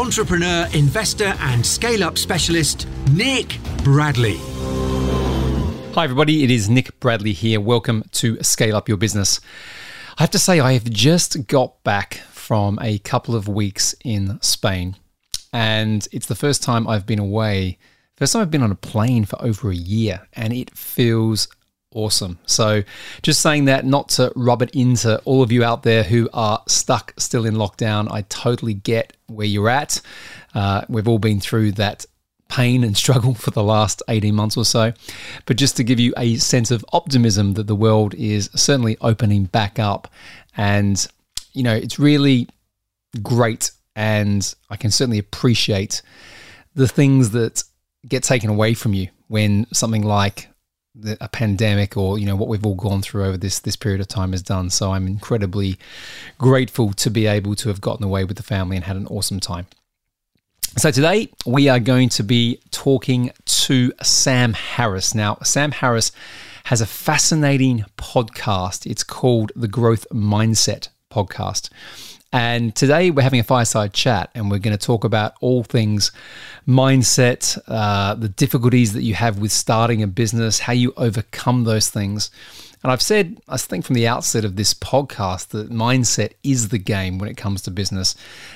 entrepreneur, investor, and scale up specialist, Nick Bradley. Hi, everybody. It is Nick Bradley here. Welcome to Scale Up Your Business. I have to say, I have just got back from a couple of weeks in Spain, and it's the first time I've been away. First time I've been on a plane for over a year, and it feels awesome. So, just saying that, not to rub it into all of you out there who are stuck still in lockdown. I totally get where you're at. Uh, we've all been through that pain and struggle for the last 18 months or so. But just to give you a sense of optimism that the world is certainly opening back up. And, you know, it's really great. And I can certainly appreciate the things that get taken away from you when something like a pandemic or you know what we've all gone through over this this period of time has done. So i'm incredibly grateful to be able to have gotten away with the family and had an awesome time. So today we are going to be talking to sam harris. Now sam harris has a fascinating podcast. It's called the growth mindset podcast and today we're having a fireside chat and we're going to talk about all things mindset, uh, the difficulties that you have with starting a business, how you overcome those things. And I've said, I think from the outset of this podcast, that mindset is the game when it comes to business.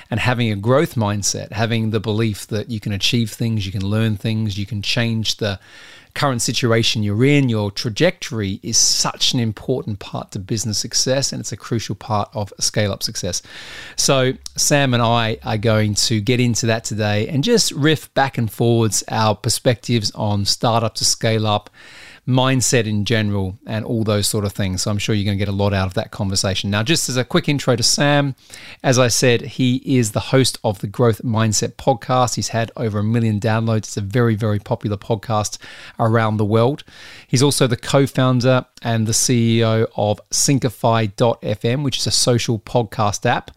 And having a growth mindset, having the belief that you can achieve things, you can learn things, you can change the current situation you're in, your trajectory is such an important part to business success and it's a crucial part of scale up success. So, Sam and I are going to get into that today and just riff back and forwards our perspectives on startup to scale up mindset in general, and all those sort of things. So I'm sure you're going to get a lot out of that conversation. Now, just as a quick intro to Sam, as I said, he is the host of the Growth Mindset podcast. He's had over a million downloads. It's a very, very popular podcast around the world. He's also the co founder and the CEO of Syncify.fm, which is a social podcast app.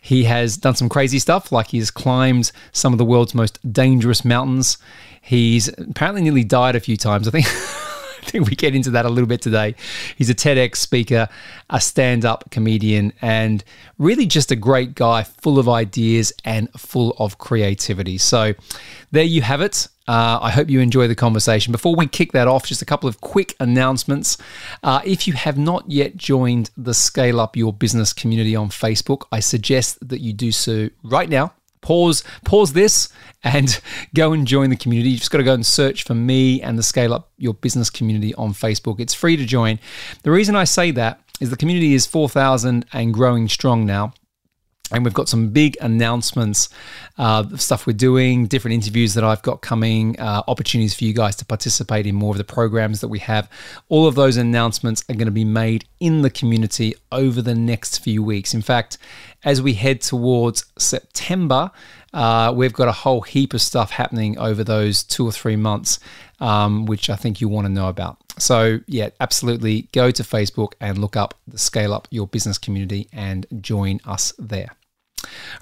He has done some crazy stuff, like he's climbed some of the world's most dangerous mountains. He's apparently nearly died a few times. I think think we get into that a little bit today. He's a TEDx speaker, a stand up comedian, and really just a great guy, full of ideas and full of creativity. So there you have it. Uh, I hope you enjoy the conversation. Before we kick that off, just a couple of quick announcements. Uh, if you have not yet joined the Scale Up Your Business community on Facebook, I suggest that you do so right now pause pause this and go and join the community. You've just got to go and search for me and the Scale Up Your Business community on Facebook. It's free to join. The reason I say that is the community is 4,000 and growing strong now. And we've got some big announcements, uh, stuff we're doing, different interviews that I've got coming, uh, opportunities for you guys to participate in more of the programs that we have. All of those announcements are going to be made in the community over the next few weeks. In fact, as we head towards September, uh, we've got a whole heap of stuff happening over those two or three months, um, which I think you want to know about. So, yeah, absolutely go to Facebook and look up the Scale Up Your Business community and join us there.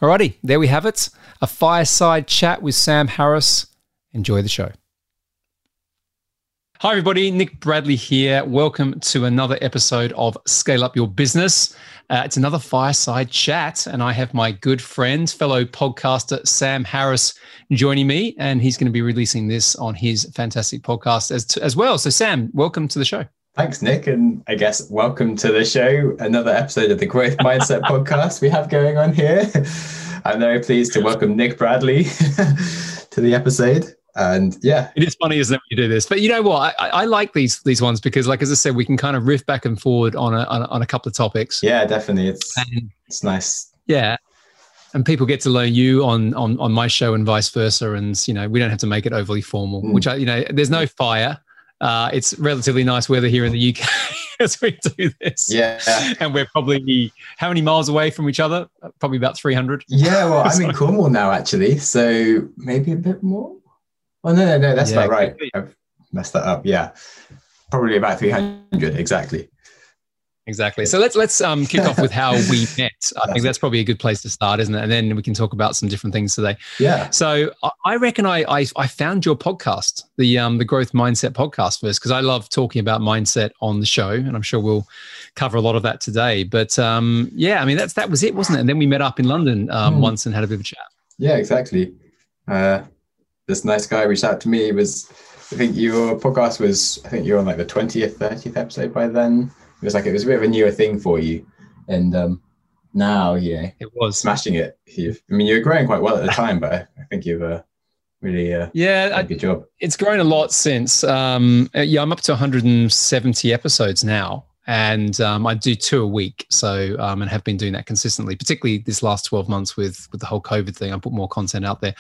Alrighty, there we have it. A fireside chat with Sam Harris. Enjoy the show. Hi, everybody. Nick Bradley here. Welcome to another episode of Scale Up Your Business. Uh, it's another fireside chat, and I have my good friend, fellow podcaster Sam Harris joining me, and he's going to be releasing this on his fantastic podcast as, as well. So, Sam, welcome to the show. Thanks, Nick. And I guess welcome to the show, another episode of the Growth Mindset podcast we have going on here. I'm very pleased to welcome Nick Bradley to the episode. And yeah, it is funny, isn't it, when you do this? But you know what? I, I, like these these ones because, like as I said, we can kind of riff back and forward on a on a, on a couple of topics. Yeah, definitely. It's and, it's nice. Yeah, and people get to learn you on on on my show and vice versa. And you know, we don't have to make it overly formal. Mm. Which I, you know, there's no fire uh, it's relatively nice weather here in the UK as we do this. Yeah. And we're probably how many miles away from each other? Probably about 300. Yeah. Well, I'm in Cornwall now, actually. So maybe a bit more. Oh no, no, no, that's Yeah, about right. I've messed that up. Yeah, probably about three hundred exactly. Exactly. So let's let's um, kick off with how we met. I think That's- probably a good place to start, isn't it? And then we can talk about some different things today. Yeah, So I- reckon I I, I found your podcast, the um, the Growth Mindset podcast first, because I love talking about mindset on the show, and I'm sure we'll cover a lot of that today. But um, yeah, I mean that's that was it, wasn't it? And then we met up in London um, Hmm. once and had a bit of a chat. yeah, exactly. Uh, this nice guy reached out to me. He was, I think your podcast was, I think you were on like the twentieth, thirtieth episode by then. It was like it was a bit of a newer thing for you, and um, now you know It was. smashing it. You've, I mean, you were growing quite well at the time, but I, think you've uh, really uh, Yeah, good job. it's grown a lot since. Um, yeah, I'm up to 170 episodes now, and um, I do two a week. So, um, and have been doing that consistently, particularly this last 12 months with with the whole COVID thing. I put more content out there.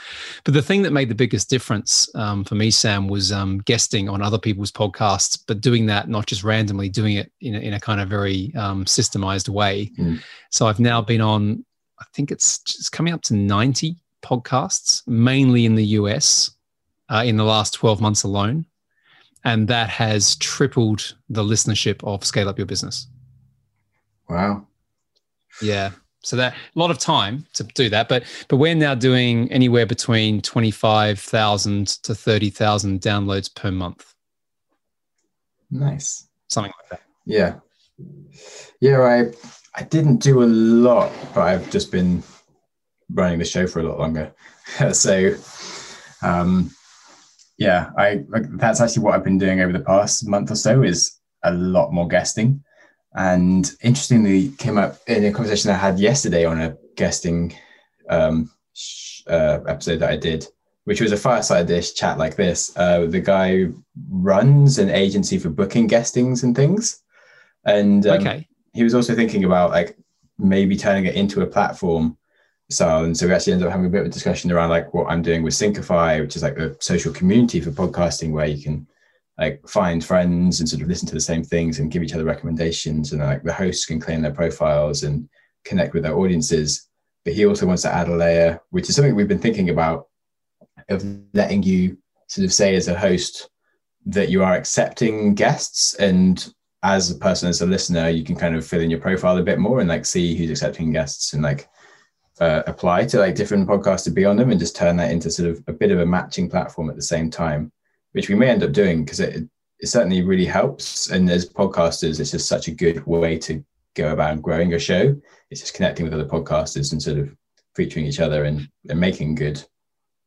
But the thing that made the biggest difference um, for me, Sam, was um, guesting on other people's podcasts, but doing that not just randomly, doing it in a, in a kind of very um, systemized way. Mm. So I've now been on. I think it's it's coming up to 90 podcasts, mainly in the US uh, in the last 12 months alone. And that has tripled the listenership of Scale Up Your Business. Wow. Yeah. So that a lot of time to do that, but but we're now doing anywhere between twenty five thousand to thirty thousand downloads per month, Nice. something like that. Yeah. Yeah, I I didn't do a lot, but I've just been running the show for a lot longer. so um yeah, I like, that's actually what I've been doing over the past month or so is a lot more guesting. And interestingly came up in a conversation I had yesterday on a guesting um uh, episode that I did, which was a fireside dish chat like this. Uh, the guy runs an agency for booking guestings and things. And um, okay. he was also thinking about like maybe turning it into a platform. So, and so we actually ended up having a bit of a discussion around like what I'm doing with Syncify, which is like a social community for podcasting where you can like find friends and sort of listen to the same things and give each other recommendations. And like the hosts can claim their profiles and connect with their audiences. But he also wants to add a layer, which is something we've been thinking about of letting you sort of say as a host that you are accepting guests and as a person as a listener you can kind of fill in your profile a bit more and like see who's accepting guests and like uh, apply to like different podcasts to be on them and just turn that into sort of a bit of a matching platform at the same time which we may end up doing because it, it certainly really helps and as podcasters it's just such a good way to go about growing your show it's just connecting with other podcasters and sort of featuring each other and, and making good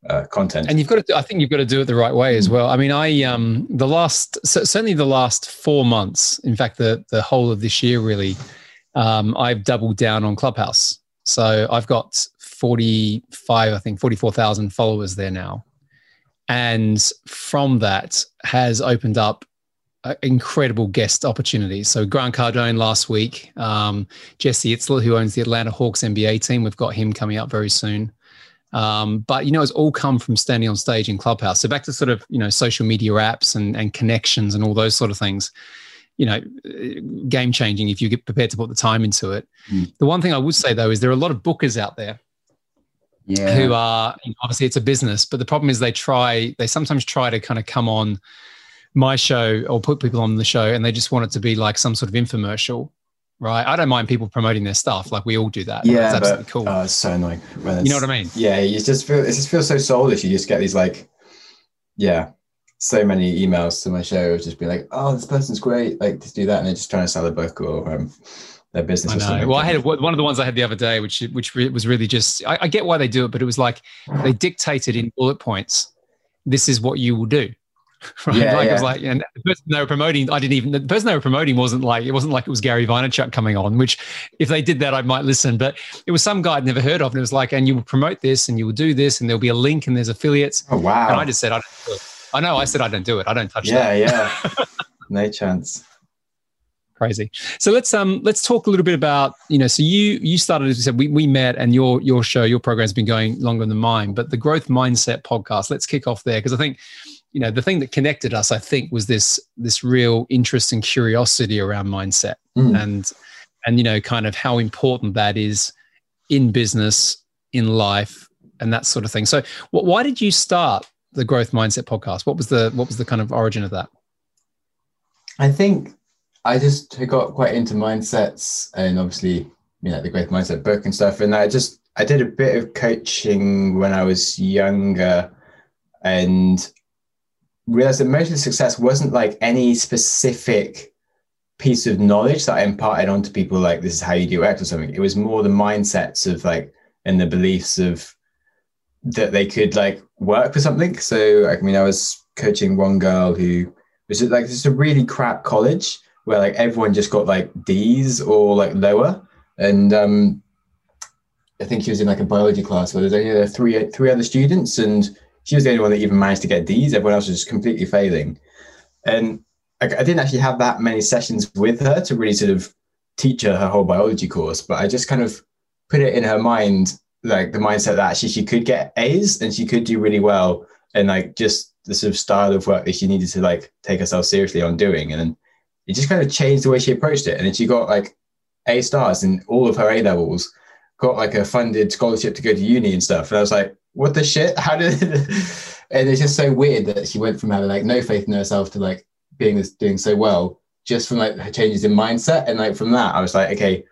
uh, content And you've got to, I think you've got to do it the right way as well. I mean, I, um, the last, cer- certainly the last four months, in fact, the, the whole of this year really, um, I've doubled down on Clubhouse. So I've got 45, I think 44,000 followers there now. And from that has opened up incredible guest opportunities. So Grant Cardone last week, um, Jesse Itzler, who owns the Atlanta Hawks NBA team, we've got him coming up very soon. Um, but you know, it's all come from standing on stage in Clubhouse. So back to sort of you know social media apps and and connections and all those sort of things. You know, game changing if you get prepared to put the time into it. Mm. The one thing I would say though is there are a lot of bookers out there yeah who are you know, obviously it's a business, but the problem is they try they sometimes try to kind of come on my show or put people on the show and they just want it to be like some sort of infomercial. Right. I don't mind people promoting their stuff. Like we all do that. yeah It's but, absolutely cool. oh, it's so annoying you know what I mean? yeah you just feel it just feels so soulless you just get these like yeah so many emails to my show just be like oh this person's great like just do that and they're just trying to sell a book or um, their business I know. Well, I had one of the ones I had the other day, which which was really just. I, I get why they do it, but it was like they dictated in bullet points. This is what you will do. Right? Yeah, like it was like, and the person they were promoting, I didn't even. The person they were promoting wasn't like it wasn't like it was Gary Vaynerchuk coming on. Which, if they did that, I might listen. But it was some guy I'd never heard of, and it was like, and you will promote this, and you will do this, and there'll be a link, and there's affiliates. oh wow And I just said, I don't do it. I know. I said I don't do it. I don't touch yeah that. yeah no chance crazy so let's um let's talk a little bit about you know so you you started as we said we, we met and your your show your program's been going longer than mine but the growth mindset podcast let's kick off there because i think you know the thing that connected us i think was this this real interest and curiosity around mindset Mm. and and you know kind of how important that is in business in life and that sort of thing so wh- why did you start the growth mindset podcast? What was the what was the kind of origin of that? I think I just got quite into mindsets and obviously, you know, the growth mindset book and stuff. And I just I did a bit of coaching when I was younger and realized that most of the success wasn't like any specific piece of knowledge that I imparted onto people like this is how you do X or something. It was more the mindsets of like and the beliefs of that they could like work for something. So I mean I was coaching one girl who was like is a really crap college where like everyone just got like D's or like lower. And um I think she was in like a biology class where there's only three three other students and she was the only one that even managed to get D's. Everyone else was just completely failing. And I, I didn't actually have that many sessions with her to really sort of teach her her whole biology course, but I just kind of put it in her mind, like the mindset that actually she could get A's and she could do really well. And like just the sort of style of work that she needed to like take herself seriously on doing. And it just kind of changed the way she approached it. And then she got like A stars in all of her A levels, got like a funded scholarship to go to uni and stuff. And I was like, what the shit? How did and it's just so weird that she went from having like no faith in herself to like being this doing so well just from like her changes in mindset. And like from that, I was like, okay,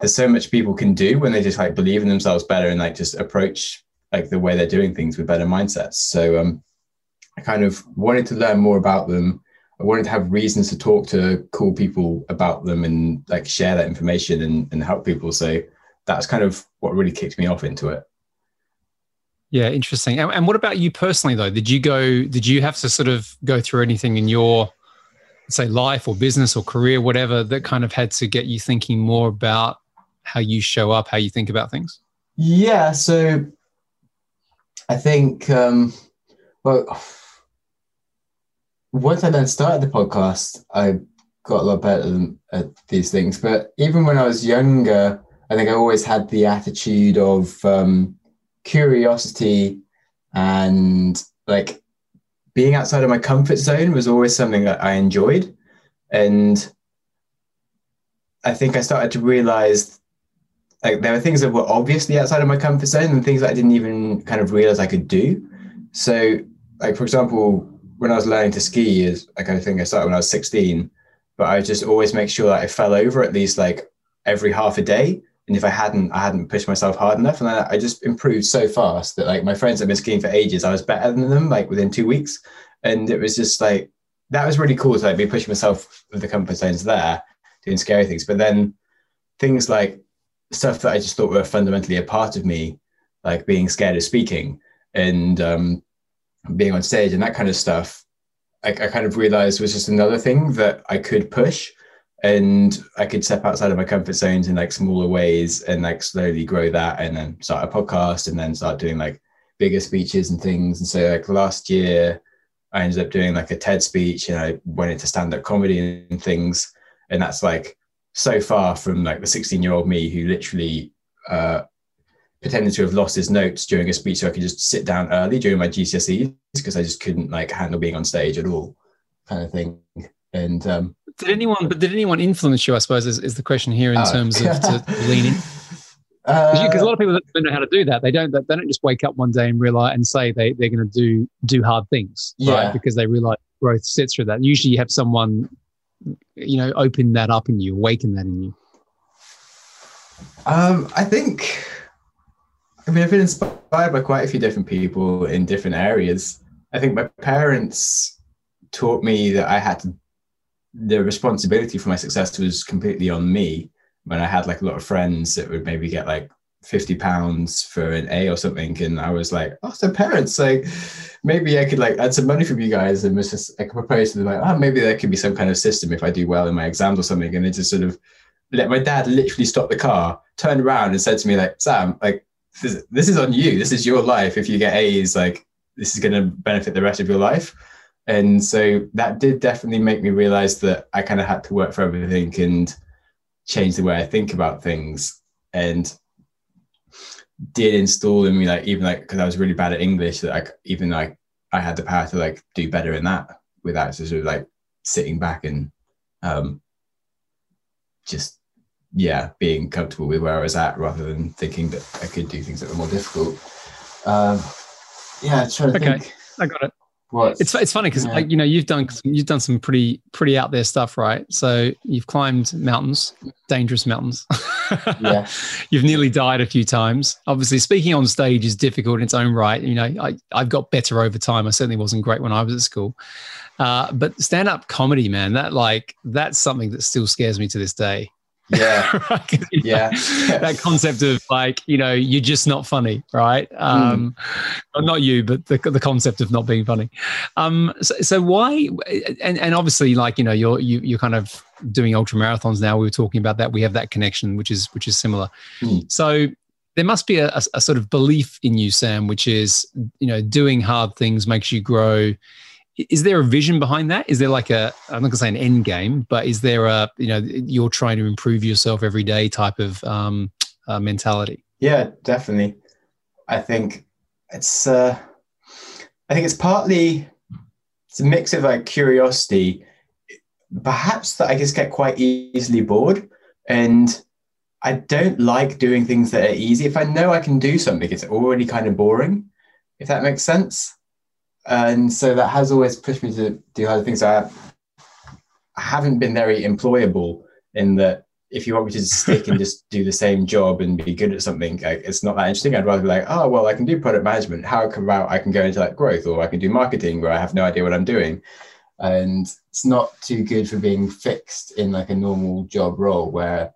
there's so much people can do when they just like believe in themselves better and like just approach like the way they're doing things with better mindsets. So um I kind of wanted to learn more about them. I wanted to have reasons to talk to cool people about them and like share that information and, and help people. So that's kind of what really kicked me off into it. Yeah, interesting. And, and what about you personally, though? Did you go? Did you have to sort of go through anything in your, say, life or business or career, whatever, that kind of had to get you thinking more about how you show up, how you think about things? Yeah. So, I think, um, well, once I then started the podcast, I got a lot better at these things. But even when I was younger, I think I always had the attitude of um, curiosity and like being outside of my comfort zone was always something that I enjoyed. And I think I started to realize like there were things that were obviously outside of my comfort zone and things that I didn't even kind of realize I could do. So, like for example, when I was learning to ski, is like I think I started when I was 16, but I just always make sure that I fell over at least like every half a day and if I hadn't, I hadn't pushed myself hard enough, and I, I just improved so fast that like my friends have been skiing for ages, I was better than them like within two weeks, and it was just like that was really cool to like be pushing myself with the comfort zones there, doing scary things. But then things like stuff that I just thought were fundamentally a part of me, like being scared of speaking and um, being on stage and that kind of stuff, I, I kind of realized was just another thing that I could push and I could step outside of my comfort zones in like smaller ways and like slowly grow that and then start a podcast and then start doing like bigger speeches and things. And so like last year I ended up doing like a TED speech and I went into stand-up comedy and things. And that's like so far from like the 16 year old me who literally uh, pretended to have lost his notes during a speech so I could just sit down early during my GCSEs because I just couldn't like handle being on stage at all kind of thing. And um, did anyone, but did anyone influence you? I suppose is, is the question here in uh, terms of to lean in. Because uh, a lot of people don't know how to do that. They don't. They don't just wake up one day and realize and say they they're going to do do hard things, yeah. right? Because they realize growth sits through that. Usually, you have someone, you know, open that up in you, awaken that in you. Um, I think. I mean, I've been inspired by quite a few different people in different areas. I think my parents taught me that I had to the responsibility for my success was completely on me when I had like a lot of friends that would maybe get like 50 pounds for an A or something. And I was like, oh, so parents, like maybe I could like add some money from you guys and was just like propose to them like, oh, maybe there could be some kind of system if I do well in my exams or something. And it just sort of let my dad literally stop the car, turned around and said to me like, Sam, like this, this is on you. This is your life. If you get A's, like this is going to benefit the rest of your life and so that did definitely make me realize that I kind of had to work for everything and change the way I think about things and did install in me like even like because I was really bad at English that like even like I had the power to like do better in that without sort of like sitting back and um just yeah being comfortable with where I was at rather than thinking that I could do things that were more difficult. Um yeah, trying to okay. think I got it. It's it's funny because yeah. like, you know you've done you've done some pretty pretty out there stuff, right? So you've climbed mountains, dangerous mountains. yeah. You've nearly died a few times. Obviously, speaking on stage is difficult in its own right. You know, I I've got better over time. I certainly wasn't great when I was at school, uh, but stand up comedy, man, that like that's something that still scares me to this day. Yeah. right? yeah. that concept of like, you know, you're just not funny, right? Um, mm. Not you, but the, the concept of not being funny. Um, so, so why, and, and obviously like, you know, you're, you, you're kind of doing ultra marathons now. We were talking about that. We have that connection, which is, which is similar. Mm. So there must be a, a, a sort of belief in you, Sam, which is, you know, doing hard things makes you grow is there a vision behind that? Is there like a I'm not gonna say an end game, but is there a you know you're trying to improve yourself every day type of um, uh, mentality? Yeah, definitely. I think it's uh, I think it's partly it's a mix of like curiosity, perhaps that I just get quite easily bored, and I don't like doing things that are easy. If I know I can do something, it's already kind of boring. If that makes sense and so that has always pushed me to do other things. I, I haven't been very employable in that if you want me to stick and just do the same job and be good at something, like, it's not that interesting. I'd rather be like, oh, well, I can do product management. How about I can go into like growth or I can do marketing where I have no idea what I'm doing. And it's not too good for being fixed in like a normal job role where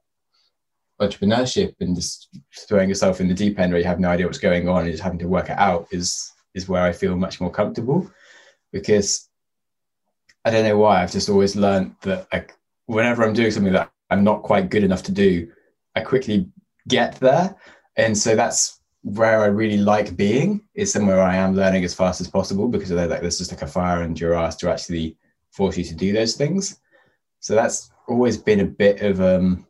entrepreneurship and just throwing yourself in the deep end where you have no idea what's going on and just having to work it out is is where I feel much more comfortable because I don't know why I've just always learned that like whenever I'm doing something that I'm not quite good enough to do, I quickly get there. And so that's where I really like being is somewhere I am learning as fast as possible because like there's just like a fire under your ass to actually force you to do those things. So that's always been a bit of um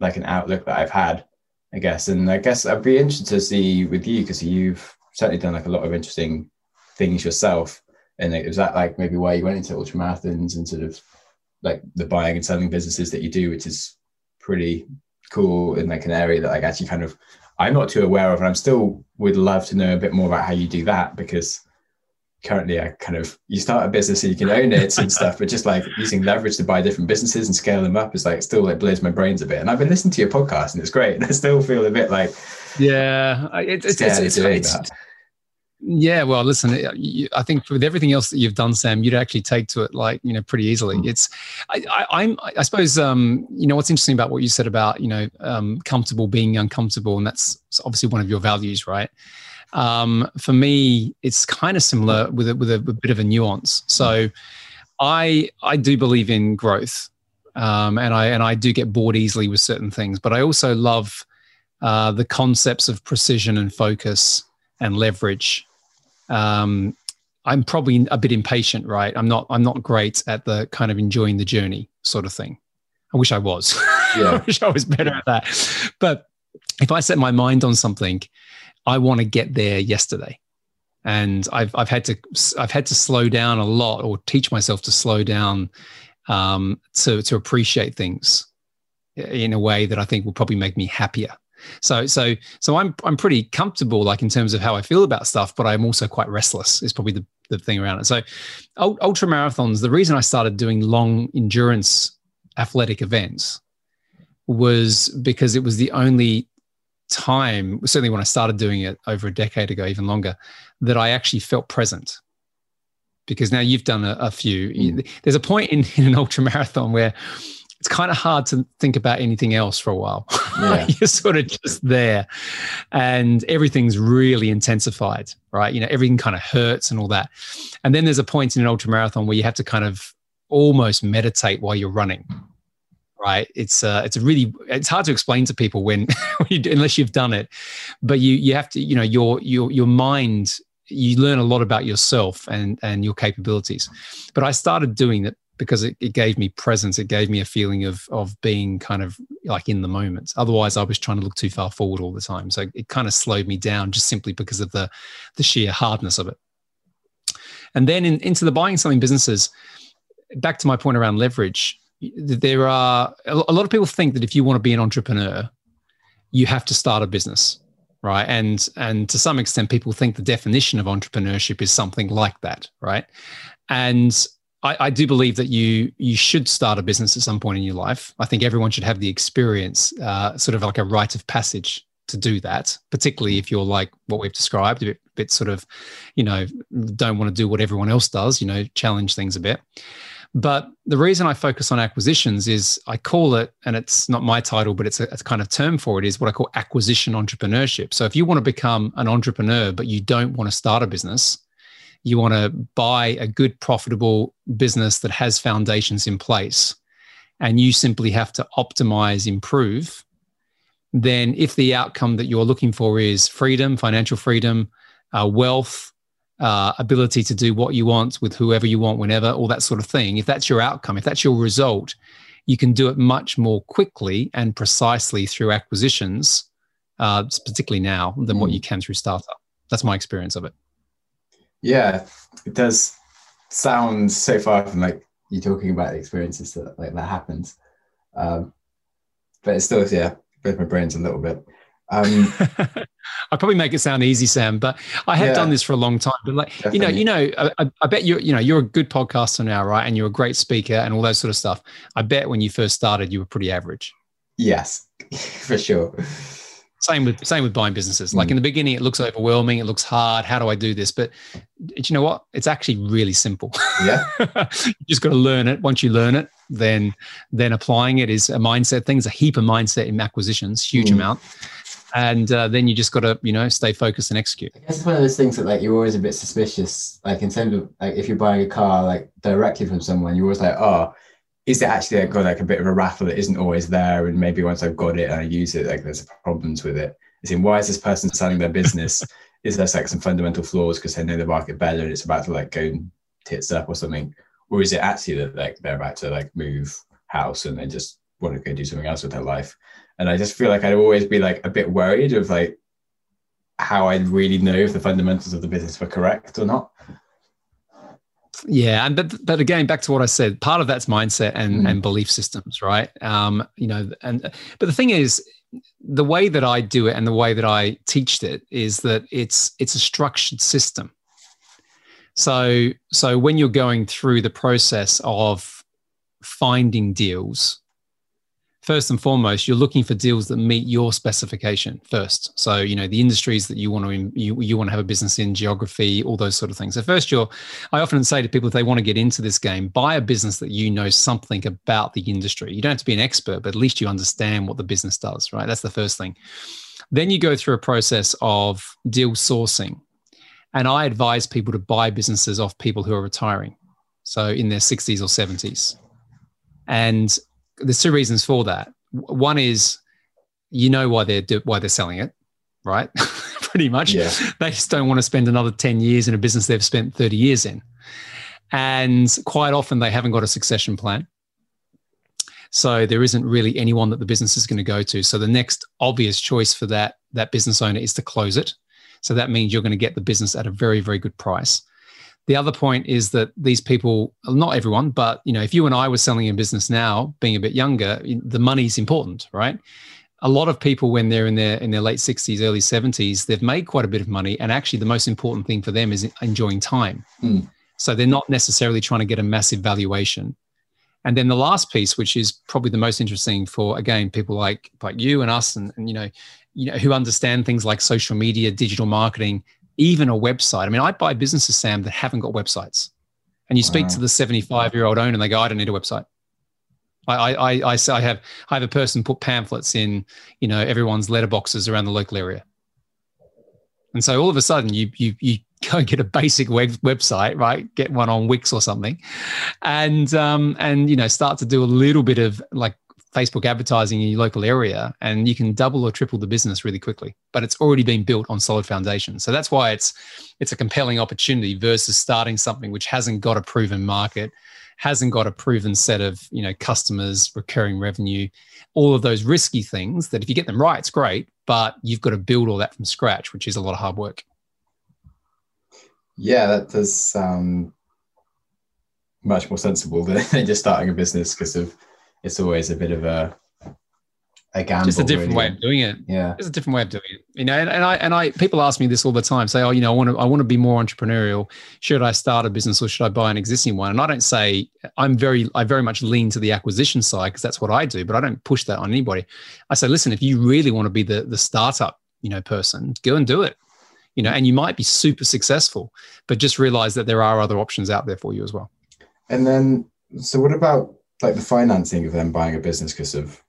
like an outlook that I've had, I guess. And I guess I'd be interested to see with you because you've certainly done like a lot of interesting things yourself. And it was that like maybe why you went into ultra marathons and sort of like the buying and selling businesses that you do, which is pretty cool in like an area that like actually kind of I'm not too aware of, and I'm still would love to know a bit more about how you do that because currently I kind of you start a business and you can own it and stuff, but just like using leverage to buy different businesses and scale them up is like still like blows my brains a bit. And I've been listening to your podcast and it's great, and I still feel a bit like yeah, it, it's, it's, it's, it's yeah, well, listen, I think with everything else that you've done, Sam, you'd actually take to it like you know pretty easily. Mm. It's, I, am I, I, suppose, um, you know, what's interesting about what you said about you know um, comfortable being uncomfortable, and that's obviously one of your values, right? Um, for me, it's kind of similar with a, with a, a bit of a nuance. So, I I do believe in growth, um, and I and I do get bored easily with certain things, but I also love uh, the concepts of precision and focus and leverage um, I'm probably a bit impatient, right? I'm not I'm not great at the kind of enjoying the journey sort of thing. I wish I was. Yeah. I wish I was better at that. But if I set my mind on something, I want to get there yesterday. And I've I've had to I've had to slow down a lot or teach myself to slow down um, to to appreciate things in a way that I think will probably make me happier. So so so I'm I'm pretty comfortable like in terms of how I feel about stuff, but I'm also quite restless. Is probably the the thing around it. So ultra marathons. The reason I started doing long endurance athletic events was because it was the only time, certainly when I started doing it over a decade ago, even longer, that I actually felt present. Because now you've done a, a few. Mm. There's a point in, in an ultra marathon where it's kind of hard to think about anything else for a while. Yeah. You're sort of just there and everything's really intensified, right? You know, everything kind of hurts and all that. And then there's a point in an ultra marathon where you have to kind of almost meditate while you're running. Right. It's uh it's really it's hard to explain to people when, unless you've done it. But you you have to, you know, your your your mind you learn a lot about yourself and and your capabilities. But I started doing that because it, it gave me presence. It gave me a feeling of of being kind of like in the moment. Otherwise, I was trying to look too far forward all the time. So it kind of slowed me down just simply because of the the sheer hardness of it. And then in, into the buying selling businesses, back to my point around leverage, there are a lot of people think that if you want to be an entrepreneur, you have to start a business right? And and to some extent, people think the definition of entrepreneurship is something like that, right? And I, I, do believe that you you should start a business at some point in your life. I think everyone should have the experience, uh, sort of like a rite of passage to do that. Particularly if you're like what we've described, a bit, bit sort of, you know, don't want to do what everyone else does. You know, challenge things a bit. But the reason I focus on acquisitions is I call it, and it's not my title, but it's a, kind of term for it, is what I call acquisition entrepreneurship. So if you want to become an entrepreneur, but you don't want to start a business, you want to buy a good, profitable business that has foundations in place, and you simply have to optimize, improve, then if the outcome that you're looking for is freedom, financial freedom, uh, wealth, uh, ability to do what you want with whoever you want, whenever, all that sort of thing, if that's your outcome, if that's your result, you can do it much more quickly and precisely through acquisitions, uh, particularly now, than mm. what hmm. you can through startup. That's my experience of it. Yeah, it does sound so far from like you talking about the experiences that like that happens. Um, but it's still yeah, both my brains a little bit. Um, I probably make it sound easy, Sam, but I have yeah, done this for a long time. But like, definitely. you know, you know, I, I, bet you, you know, you're a good podcaster now, right? And you're a great speaker and all that sort of stuff. I bet when you first started, you were pretty average. Yes, for sure. Same with same with buying businesses. Like mm. in the beginning, it looks overwhelming. It looks hard. How do I do this? But you know what? It's actually really simple. Yeah, you just got to learn it. Once you learn it, then then applying it is a mindset thing. There's a heap of mindset in acquisitions, huge mm. amount. And uh, then you just got to, you know, stay focused and execute. I guess it's one of those things that, like, you're always a bit suspicious. Like, in terms of, like, if you're buying a car, like, directly from someone, you're always like, oh, is it actually got like a bit of a raffle that isn't always there? And maybe once I've got it and I use it, like there's problems with it. Is in why is this person selling their business? is there like some fundamental flaws because they know the market better and it's about to like go tits up or something? Or is it actually that like they're about to like move house and they just want to go do something else with their life? And I just feel like I'd always be like a bit worried of like how I'd really know if the fundamentals of the business were correct or not. Yeah, and but but again, back to what I said, part of that's mindset and mm. and belief systems, right? Um, you know, and but the thing is, the way that I do it and the way that I teach it is that it's it's a structured system. So so when you're going through the process of finding deals, first and foremost, you're looking for deals that meet your specification first. So, you know, the industries that you want to you, you want to have a business in, geography, all those sort of things. So first you're I often say to people if they want to get into this game, buy a business that you know something about the industry. You don't have to be an expert, but at least you understand what the business does, right? That's the first thing. Then you go through a process of deal sourcing. And I advise people to buy businesses off people who are retiring. So in their 60s or 70s. And there's two reasons for that. One is you know why they're why they're selling it, right? Pretty much. Yeah. They just don't want to spend another 10 years in a business they've spent 30 years in. And quite often they haven't got a succession plan. So there isn't really anyone that the business is going to go to. So the next obvious choice for that that business owner is to close it. So that means you're going to get the business at a very very good price. The other point is that these people, not everyone, but you know, if you and I were selling a business now, being a bit younger, the money's important, right? A lot of people, when they're in their in their late sixties, early seventies, they've made quite a bit of money, and actually, the most important thing for them is enjoying time. Mm. So they're not necessarily trying to get a massive valuation. And then the last piece, which is probably the most interesting for again people like like you and us, and, and you know, you know, who understand things like social media, digital marketing, even a website. I mean, I buy businesses, Sam, that haven't got websites. And you speak to the 75 year old owner and they go, I don't need a website. I, I, I, I have, I have a person put pamphlets in, you know, everyone's letterboxes around the local area. And so all of a sudden you, you, you go and get a basic web, website, right? Get one on Wix or something. And, um, and, you know, start to do a little bit of like Facebook advertising in your local area and you can double or triple the business really quickly. But it's already been built on solid foundation. So that's why it's it's a compelling opportunity versus starting something which hasn't got a proven market, hasn't got a proven set of, you know, customers, recurring revenue, all of those risky things that if you get them right, it's great, but you've got to build all that from scratch, which is a lot of hard work. Yeah, that does sound much more sensible than just starting a business because of it's always a bit of a a gamble. Just a different really. way of doing it. Yeah. It's a different way of doing it. You know, and, and I and I people ask me this all the time. Say, oh, you know, I want to I want to be more entrepreneurial. Should I start a business or should I buy an existing one? And I don't say I'm very I very much lean to the acquisition side because that's what I do, but I don't push that on anybody. I say, listen, if you really want to be the the startup, you know, person, go and do it. You know, and you might be super successful, but just realize that there are other options out there for you as well. And then, so what about like the financing of them buying a business because of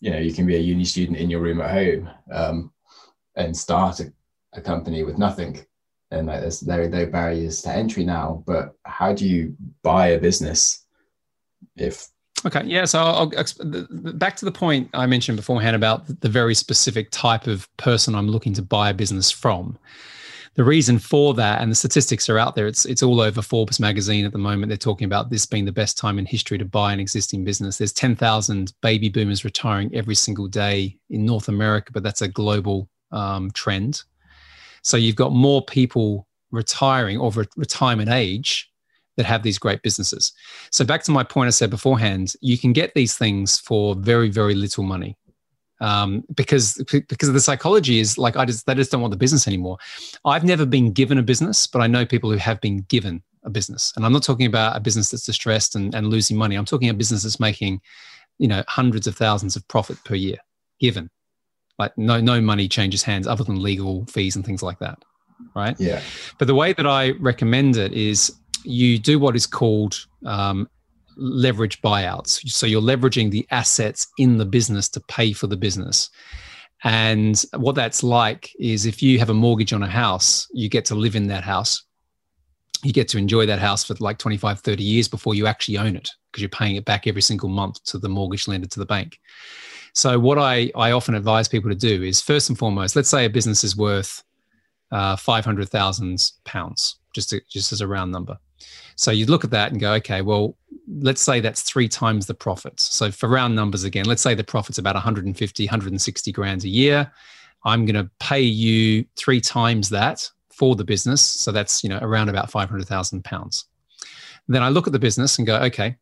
you know you can be a uni student in your room at home um, and start a, a, company with nothing. And like there's there are no barriers to entry now but how do you buy a business if okay yeah so I'll, I'll, back to the point i mentioned beforehand about the very specific type of person i'm looking to buy a business from the reason for that, and the statistics are out there, it's it's all over Forbes magazine at the moment. They're talking about this being the best time in history to buy an existing business. There's 10,000 baby boomers retiring every single day in North America, but that's a global um, trend. So you've got more people retiring over retirement age that have these great businesses. So back to my point I said beforehand, you can get these things for very very little money um, because because the psychology is like I just they just don't want the business anymore. I've never been given a business, but I know people who have been given a business, and I'm not talking about a business that's distressed and, and losing money. I'm talking a business that's making, you know, hundreds of thousands of profit per year, given, like no no money changes hands other than legal fees and things like that, right? Yeah. But the way that I recommend it is you do what is called um, leverage buyouts. So you're leveraging the assets in the business to pay for the business. And what that's like is if you have a mortgage on a house, you get to live in that house. You get to enjoy that house for like 25, 30 years before you actually own it because you're paying it back every single month to the mortgage lender, to the bank. So, what I, I often advise people to do is first and foremost, let's say a business is worth uh, 500,000 pounds, just, just as a round number. So you look at that and go, okay, well, let's say that's three times the profits. So for round numbers again, let's say the profit's about 150, 160 grand a year. I'm going to pay you three times that for the business. So that's, you know, around about 500,000 pounds. Then I look at the business and go, okay,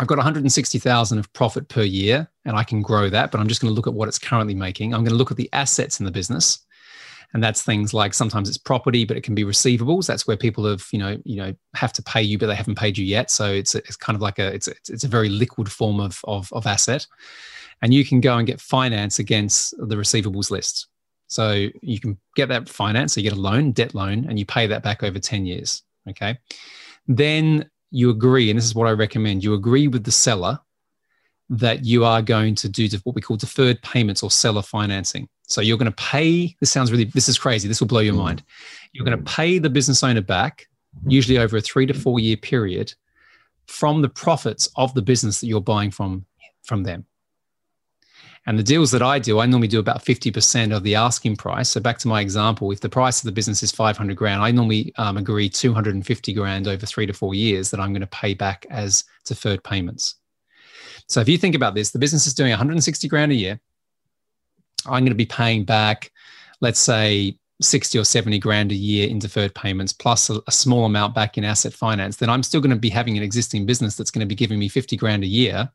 I've got 160,000 of profit per year and I can grow that, but I'm just going to look at what it's currently making. I'm going to look at the assets in the business and that's things like sometimes it's property but it can be receivables. That's where people have you know you know have to pay you but they haven't paid you yet. So it's it's kind of like a it's it's a very liquid form of of, of asset. And you can go and get finance against the receivables list. So you can get that finance so you get a loan debt loan and you pay that back over 10 years okay? Then you agree and this is what i recommend you agree with the seller that you are going to do what we call deferred payments or seller financing so you're going to pay, this sounds really, this is crazy. This will blow your mm. mind. You're going to pay the business owner back, usually over a three to four year period, from the profits of the business that you're buying from, from them. And the deals that I do, I normally do about 50% of the asking price. So back to my example, if the price of the business is 500 grand, I normally um, agree 250 grand over three to four years that I'm going to pay back as deferred payments. So if you think about this, the business is doing 160 grand a year. I'm going to be paying back, let's say, 60 or 70 grand a year in deferred payments plus a, a, small amount back in asset finance, then I'm still going to be having an existing business that's going to be giving me 50 grand a year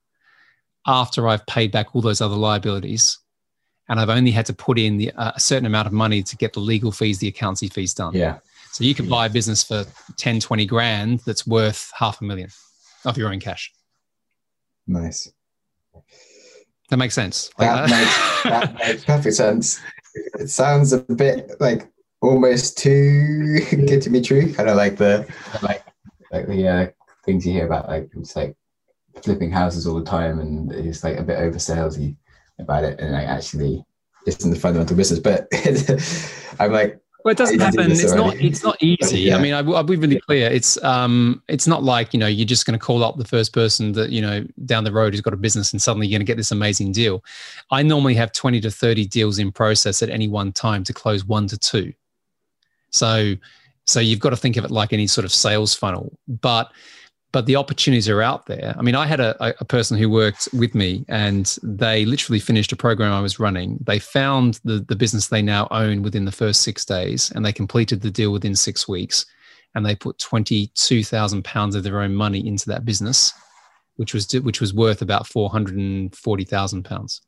after I've paid back all those other liabilities. And I've only had to put in the, uh, a certain amount of money to get the legal fees, the accountancy fees done. Yeah. So you can buy a business for 10, 20 grand that's worth half a million of your own cash. Nice. That makes sense. That, makes, that makes perfect sense. It sounds a bit like almost too good to be true. Kind of like the like like the uh, things you hear about like it's like flipping houses all the time, and it's like a bit over salesy about it, and like actually it's in the fundamental business. But I'm like, well, it doesn't happen. It's not. It's not easy. Yeah. I mean, I, will be really clear. It's um, it's not like you know you're just going to call up the first person that you know down the road who's got a business and suddenly you're going to get this amazing deal. I normally have twenty to thirty deals in process at any one time to close one to two. So, so you've got to think of it like any sort of sales funnel, but but the opportunities are out there. I mean, I had a, a person who worked with me and they literally finished a program I was running. They found the, the business they now own within the first six days and they completed the deal within six weeks. And they put £22,000 of their own money into that business which was which was worth about four hundred and forty thousand pounds.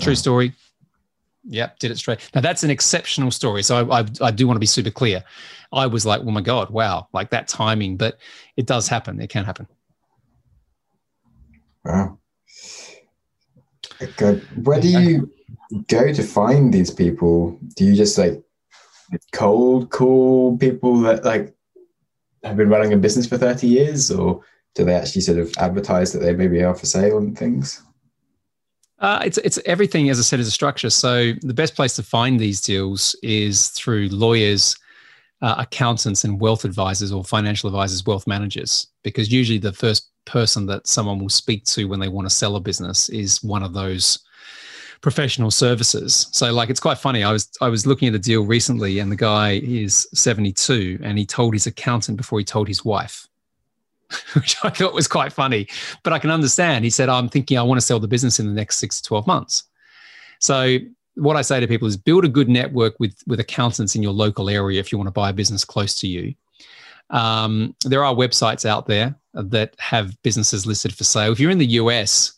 True story. Yep, did it straight. Now that's an exceptional story. So I, I, I do want to be super clear. I was like, oh my god, wow, like that timing. But it does happen. It can happen. Wow. Good. Where do you go to find these people? Do you just like cold call people that like have been running a business for 30 years or do they actually sort of advertise that they maybe are for sale and things? Uh, it's it's everything as I said is a structure. So the best place to find these deals is through lawyers, uh, accountants, and wealth advisors or financial advisors, wealth managers, because usually the first person that someone will speak to when they want to sell a business is one of those professional services. So like it's quite funny. I was I was looking at a deal recently and the guy is 72 and he told his accountant before he told his wife. Which I thought was quite funny, but I can understand. He said, I'm thinking I want to sell the business in the next six to 12 months. So, what I say to people is build a good network with, with accountants in your local area if you want to buy a business close to you. Um, there are websites out there that have businesses listed for sale. If you're in the US,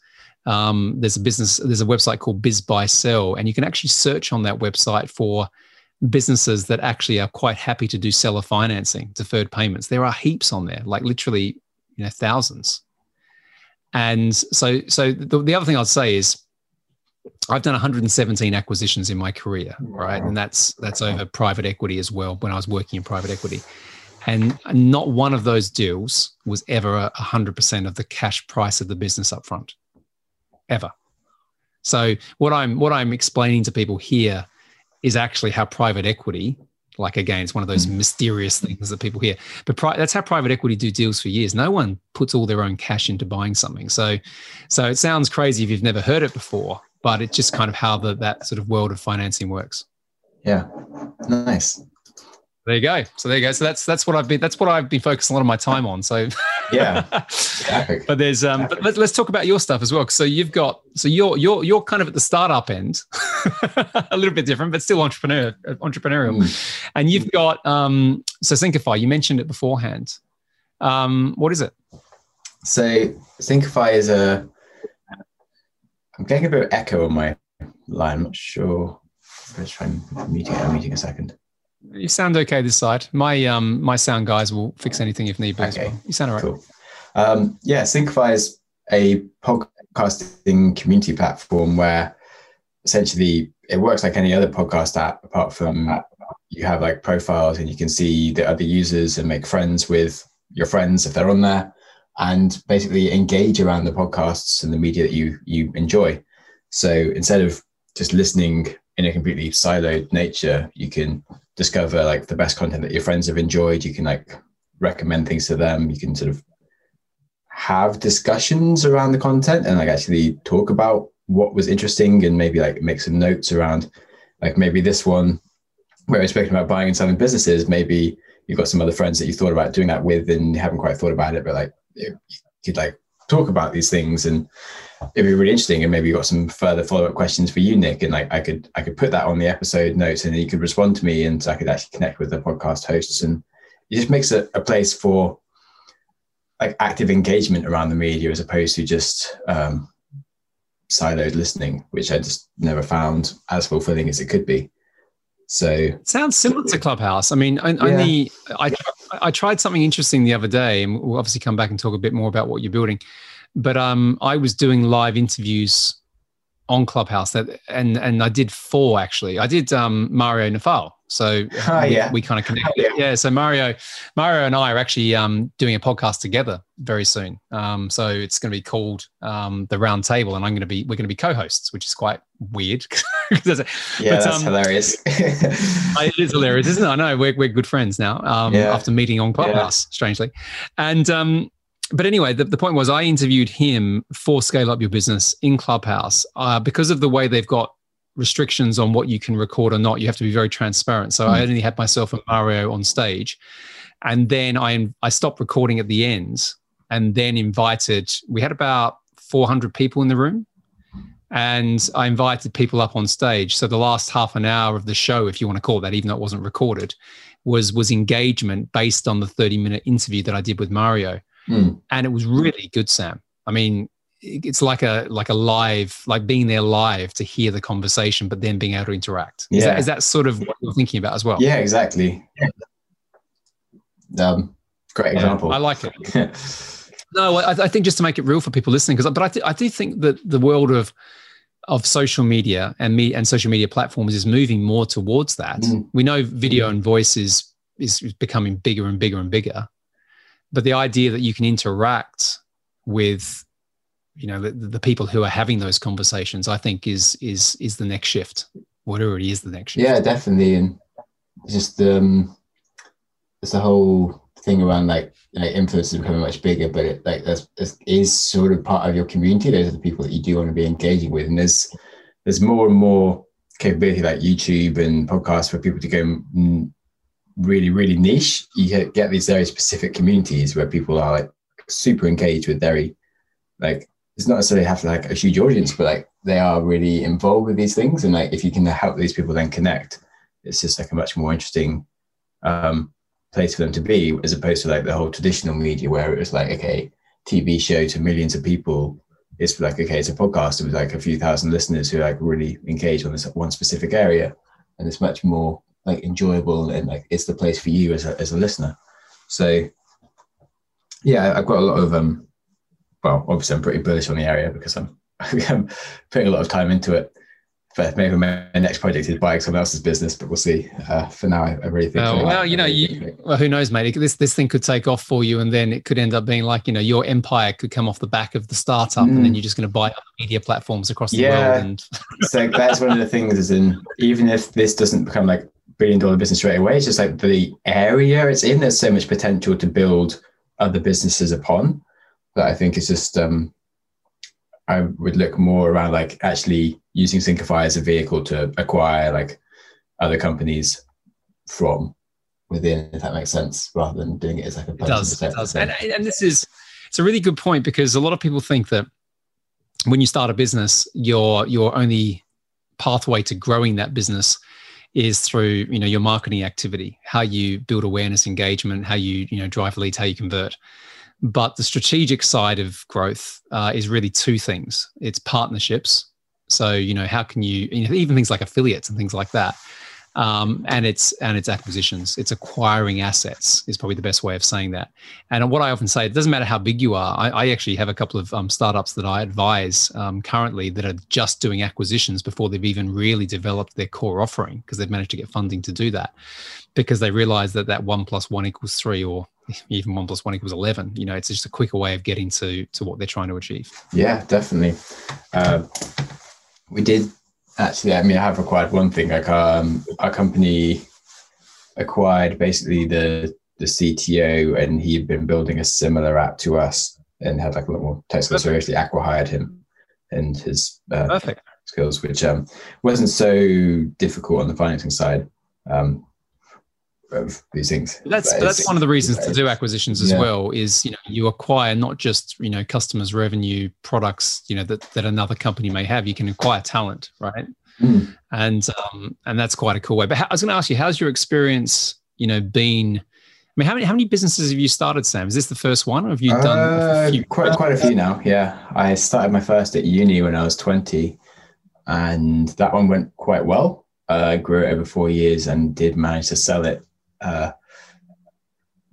um, there's a business, there's a website called BizBuySell, and you can actually search on that website for businesses that actually are quite happy to do seller financing, deferred payments. There are heaps on there, like literally, you know, thousands. And so, so the, the other thing I'd say is, I've done 117 acquisitions in my career, right? And that's that's over private equity as well. When I was working in private equity, and not one of those deals was ever 100% of the cash price of the business up front ever. So what I'm what I'm explaining to people here is actually how private equity, like again, it's one of those mm. mysterious things that people hear. But pri- that's how private equity do deals for years. No one puts all their own cash into buying something. So, so it sounds crazy if you've never heard it before, but it's just kind of how the, that sort of world of financing works. Yeah, nice. There you go. So there you go. So that's that's what I've been that's what I've been focusing a lot of my time on. So yeah, but there's um, but let's, let's talk about your stuff as well. So you've got so you're you're you're kind of at the startup end, a little bit different, but still entrepreneur entrepreneurial. Mm. And you've got um, so Syncify. You mentioned it beforehand. Um, what is it? So Syncify is a. I'm getting a bit of echo on my line. I'm not sure. Let's try and meeting. I'm meeting a second. You sound okay this side. My um my sound guys will fix anything if need be. Okay. Well. You sound all right. Cool. Um, yeah, Syncify is a podcasting community platform where essentially it works like any other podcast app, apart from you have like profiles and you can see the other users and make friends with your friends if they're on there, and basically engage around the podcasts and the media that you you enjoy. So instead of just listening in a completely siloed nature, you can discover like the best content that your friends have enjoyed. You can like recommend things to them. You can sort of have discussions around the content and like actually talk about what was interesting and maybe like make some notes around like maybe this one where we're speaking about buying and selling businesses, maybe you've got some other friends that you thought about doing that with and haven't quite thought about it, but like you could like talk about these things and it'd be really interesting and maybe you've got some further follow-up questions for you nick and like i could i could put that on the episode notes and you could respond to me and i could actually connect with the podcast hosts and it just makes it a place for like active engagement around the media as opposed to just um, siloed listening which i just never found as fulfilling as it could be so it sounds similar to clubhouse i mean only yeah. i I tried something interesting the other day, and we'll obviously come back and talk a bit more about what you're building. But um, I was doing live interviews on Clubhouse that, and and I did four actually. I did um, Mario Nawfal. So oh, we, yeah. we kind of connected. yeah. yeah. So Mario, Mario and I are actually um, doing a podcast together very soon. Um, so it's going to be called um, the Round Table, and I'm going to be we're going to be co-hosts, which is quite weird. yeah, but, that's um, hilarious. it is hilarious, isn't it? I know we're we're good friends now um, yeah. after meeting on Clubhouse, yeah. strangely, and um, but anyway, the, the point was I interviewed him for Scale Up Your Business in Clubhouse uh, because of the way they've got restrictions on what you can record or not. You have to be very transparent. So mm. I only had myself and Mario on stage. And then I, I stopped recording at the end and then invited, we had about 400 people in the room. And I invited people up on stage. So the last half an hour of the show, if you want to call that, even though it wasn't recorded, was was engagement based on the 30 minute interview that I did with Mario. Mm. And it was really good, Sam. I mean, it's like a like a live, like being there live to hear the conversation, but then being able to interact. Is, yeah. that, is that sort of what you're thinking about as well? Yeah, exactly. Um, great example. Yeah, I like it. no, I, I, think just to make it real for people listening, because but I, th- I do think that the world of of social media and me and social media platforms is moving more towards that. Mm. We know video and voice is is becoming bigger and bigger and bigger, but the idea that you can interact with you know the, the people who are having those conversations, I think is is is the next shift, whatever it is, the next shift. Yeah, definitely, and just um, it's the whole thing around like like influencers becoming much bigger, but it like that's, that is sort of part of your community. Those are the people that you do want to be engaging with, and there's there's more and more capability like YouTube and podcasts for people to go really really niche. You get these very specific communities where people are like super engaged with very like it's not necessarily have like a huge audience, but like they are really involved with these things, and like if you can help these people then connect, it's just like a much more interesting um, place for them to be, as opposed to like the whole traditional media where it was like, okay, TV show to millions of people. It's like, okay, it's a podcast with like a few thousand listeners who like really engage on this one specific area. And it's much more like enjoyable and like it's the place for you as a, as a listener. So yeah, I've got a lot of, um, well, obviously I'm pretty bullish on the area because I'm, I'm putting a lot of time into it but maybe my next project is buying someone else's business, but we'll see. Uh, for now, I, I really think. Oh, well, you know, you, well, who knows, mate? This this thing could take off for you, and then it could end up being like you know your empire could come off the back of the startup, mm. and then mm. you're just going to buy other media platforms across the yeah. world. And so that's one of the things. Is in even if this doesn't become like billion dollar business straight away, it's just like the area it's in. There's so much potential to build other businesses upon that I think it's just um, I would look more around like actually using Syncify as a vehicle to acquire like other companies from within, if that makes sense, rather than doing it as like a it does, it does. And, and this is it's a really good point because a lot of people think that when you start a business, your your only pathway to growing that business is through you know your marketing activity, how you build awareness, engagement, how you you know drive leads, how you convert. But the strategic side of growth uh, is really two things it's partnerships. So, you know, how can you, even things like affiliates and things like that. Um, and it's and it's acquisitions. It's acquiring assets is probably the best way of saying that. And what I often say, it doesn't matter how big you are. I, I actually have a couple of um, startups that I advise um, currently that are just doing acquisitions before they've even really developed their core offering because they've managed to get funding to do that because they realize that that one plus one equals three or even one plus one equals 11 you know it's just a quicker way of getting to to what they're trying to achieve yeah definitely uh, we did actually i mean i have acquired one thing. Like um, our company acquired basically the the cto and he'd been building a similar app to us and had like a lot more technical so actually acqui-hired him and his uh, skills which um, wasn't so difficult on the financing side. Um, of these things. That's that's one of the reasons to do acquisitions as yeah. well. Is you know you acquire not just you know customers' revenue products you know that that another company may have. You can acquire talent, right? Mm. And um, and that's quite a cool way. But how, I was going to ask you, how's your experience? You know, been I mean, how many how many businesses have you started, Sam? Is this the first one, or have you done uh, quite quite a few now? Yeah, I started my first at uni when I was twenty, and that one went quite well. I uh, grew it over four years and did manage to sell it uh,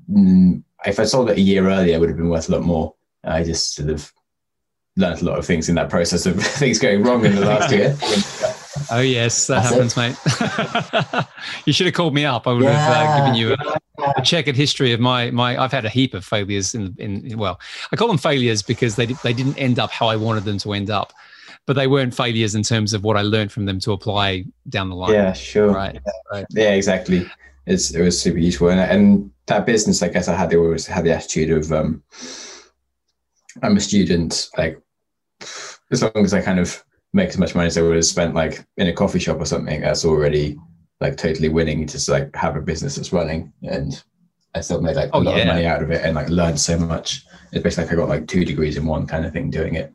mm, if I sold it a year earlier, it would have been worth a lot more. I just sort of learned a lot of things in that process of things going wrong in the last year. Oh yes, that That's happens, mate. you should have called me up. I would yeah. have uh, given you a, a, checkered history of my my. I've had a heap of failures in in well, I call them failures because they they didn't end up how I wanted them to end up, but they weren't failures in terms of what I learned from them to apply down the line. Yeah, sure. Right. right. Yeah, exactly it's, it was super useful. And, and that business, I guess I had, they always had the attitude of, um, I'm a student, like as long as I kind of make as much money as I would have spent like in a coffee shop or something, that's already like totally winning. Just like have a business that's running, and I still made like a oh, lot yeah. of money out of it and like learned so much. It's basically like I got like two degrees in one kind of thing doing it.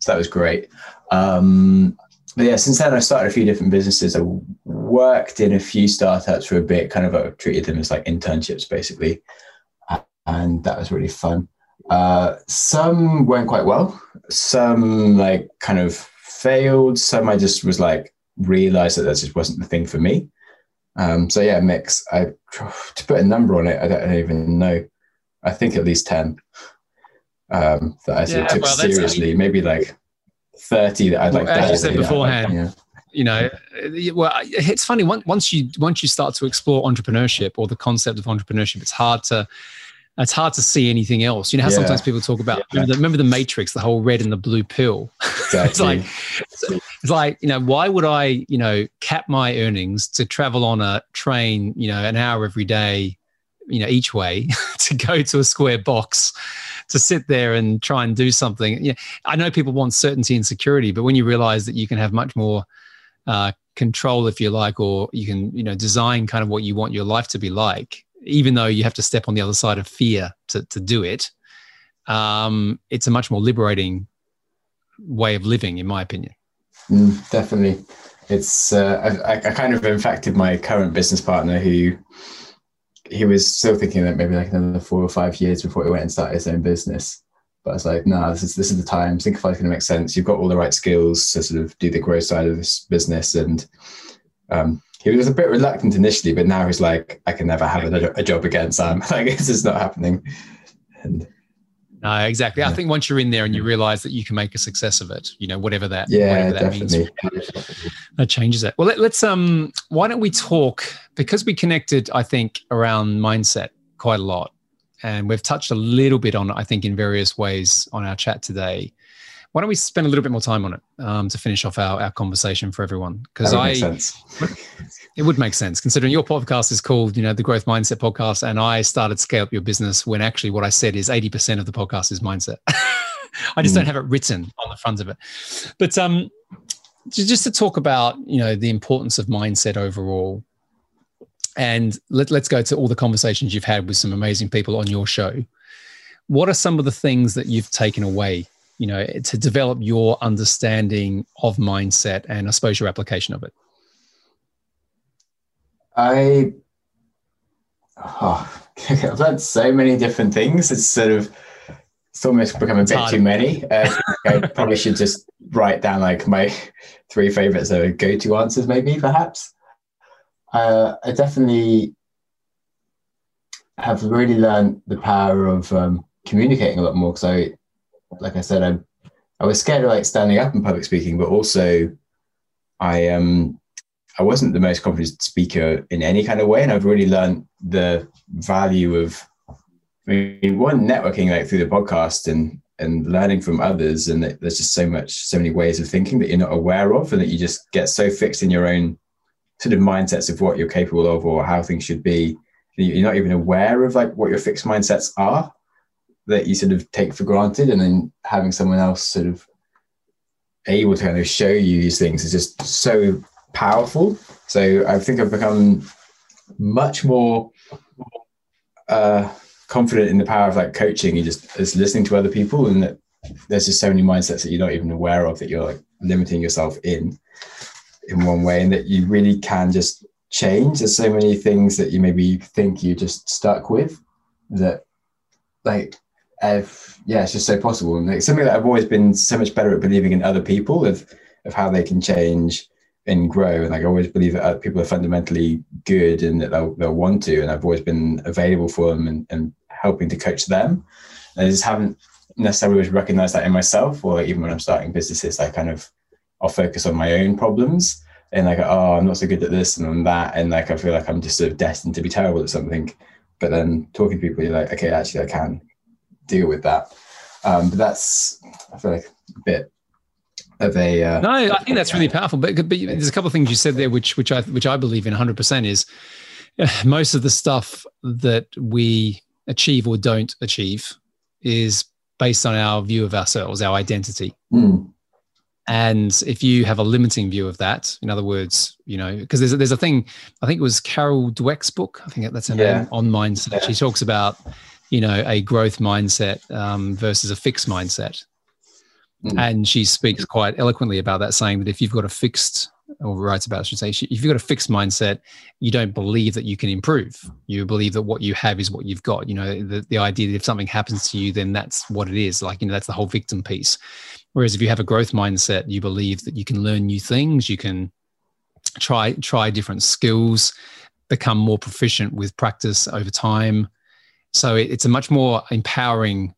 So that was great. Um, but yeah, since then I've started a few different businesses. I worked in a few startups for a bit, kind of uh, treated them as like internships basically, and that was really fun. Uh, some went quite well. Some like kind of failed. Some I just was like realized that that just wasn't the thing for me. Um, so yeah, mix. I to put a number on it, I don't, I don't even know. I think at least ten um, that I of took well, seriously. Maybe like thirty that I'd like. Well, as you said beforehand, yeah. you know, well, it's funny once you once you start to explore entrepreneurship or the concept of entrepreneurship, it's hard to it's hard to see anything else. You know how yeah. sometimes people talk about yeah. remember, the, remember, the, Matrix, the whole red and the blue pill. Exactly. it's like it's like you know why would I you know cap my earnings to travel on a train you know an hour every day you know each way to go to a square box to sit there and try and do something. Yeah, I know people want certainty and security, but when you realize that you can have much more uh, control, if you like, or you can you know design kind of what you want your life to be like even though you have to step on the other side of fear to, to do it, um, it's a much more liberating way of living, in my opinion. Mm, definitely. It's, uh, I, I kind of infected my current business partner who he was still thinking that maybe like another four or five years before he went and started his own business. But I was like, no, nah, this is this is the time. Syncify is going to make sense. You've got all the right skills to sort of do the growth side of this business, and um, he was a bit reluctant initially, but now he's like, I can never have a, a job again, Sam. like this is not happening. And no, exactly. Yeah. I think once you're in there and you realize that you can make a success of it, you know, whatever that, yeah, whatever that definitely. means, that changes it. Well, let, us um, why don't we talk because we connected, I think, around mindset quite a lot, and we've touched a little bit on, I think, in various ways on our chat today why don't we spend a little bit more time on it um, to finish off our, our conversation for everyone? Because I, it would make sense considering your podcast is called, you know, the Growth Mindset Podcast, and I started Scale Up Your Business when actually what I said is eighty percent of the podcast is mindset. I just mm. don't have it written on the front of it. But um, just to talk about, you know, the importance of mindset overall, and let, let's go to all the conversations you've had with some amazing people on your show. What are some of the things that you've taken away you know, to develop your understanding of mindset and I suppose your application of it? I, oh, I've learned so many different things. It's sort of, it's almost become a bit too many. Uh, I probably should just write down like my three favorites or go-to answers, maybe perhaps. Uh, I definitely have really learned the power of um, communicating a lot more because I like I said, I I was scared of like standing up and public speaking, but also I um I wasn't the most confident speaker in any kind of way, and I've really learned the value of I mean, one networking like through the podcast and and learning from others, and there's just so much, so many ways of thinking that you're not aware of, and that you just get so fixed in your own sort of mindsets of what you're capable of or how things should be. You're not even aware of like what your fixed mindsets are that you sort of take for granted and then having someone else sort of able to kind of show you these things is just so powerful. So i think i've become much more uh, confident in the power of like coaching and just as listening to other people and that there's just so many mindsets that you're not even aware of that you're like limiting yourself in in one way and that you really can just change. There's so many things that you maybe think you're just stuck with that like if, yeah, it's just so possible. And it's something that I've always been so much better at believing in other people of of how they can change and grow. And like I always believe that people are fundamentally good and that they'll, they'll want to. And I've always been available for them and, and helping to coach them. And I just haven't necessarily recognized that in myself, or even when I'm starting businesses, I kind of I'll focus on my own problems and like, oh, I'm not so good at this and I'm that, and like I feel like I'm just sort of destined to be terrible at something. But then talking to people, you're like, okay, actually, I can deal with that. Um, but that's I feel like a bit of a. Uh, no, I think that's really powerful. But, but there's a couple of things you said there, which which I which I believe in 100 percent is most of the stuff that we achieve or don't achieve is based on our view of ourselves, our identity. Mm. And if you have a limiting view of that, in other words, you know, because there's a, there's a thing, I think it was Carol Dweck's book, I think that's her yeah. name, on mindset. Yeah. She talks about you know a growth mindset um, versus a fixed mindset mm. and she speaks quite eloquently about that saying that if you've got a fixed or writes about, I should say, if you've got a fixed mindset, you don't believe that you can improve. You believe that what you have is what you've got. You know, the, the idea that if something happens to you, then that's what it is. Like, you know, that's the whole victim piece. Whereas if you have a growth mindset, you believe that you can learn new things, you can try try different skills, become more proficient with practice over time. So it, it's a much more empowering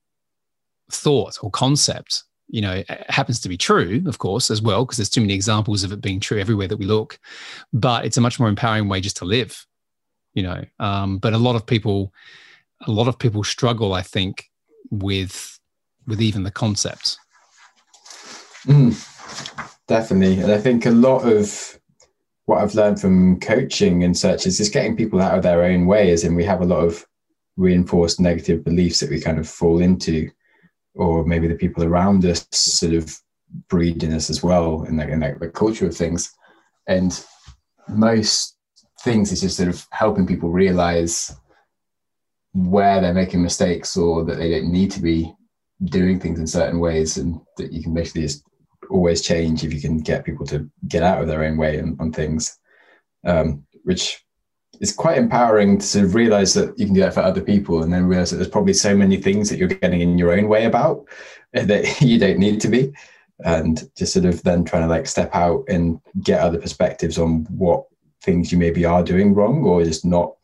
thought or concept you know happens to be true of course as well because there's too many examples of it being true everywhere that we look but it's a much more empowering way just to live you know um, but a lot of people a lot of people struggle i think with with even the concept. Mm, definitely and i think a lot of what i've learned from coaching and such is just getting people out of their own way as in we have a lot of reinforced negative beliefs that we kind of fall into or maybe the people around us sort of breed in us as well in, the, in the, the culture of things. And most things is just sort of helping people realize where they're making mistakes or that they don't need to be doing things in certain ways and that you can basically just always change if you can get people to get out of their own way on, on things um, which it's quite empowering to sort of realize that you can do that for other people and then realize that there's probably so many things that you're getting in your own way about that you don't need to be. And just sort of then trying to like step out and get other perspectives on what things you maybe are doing wrong or just not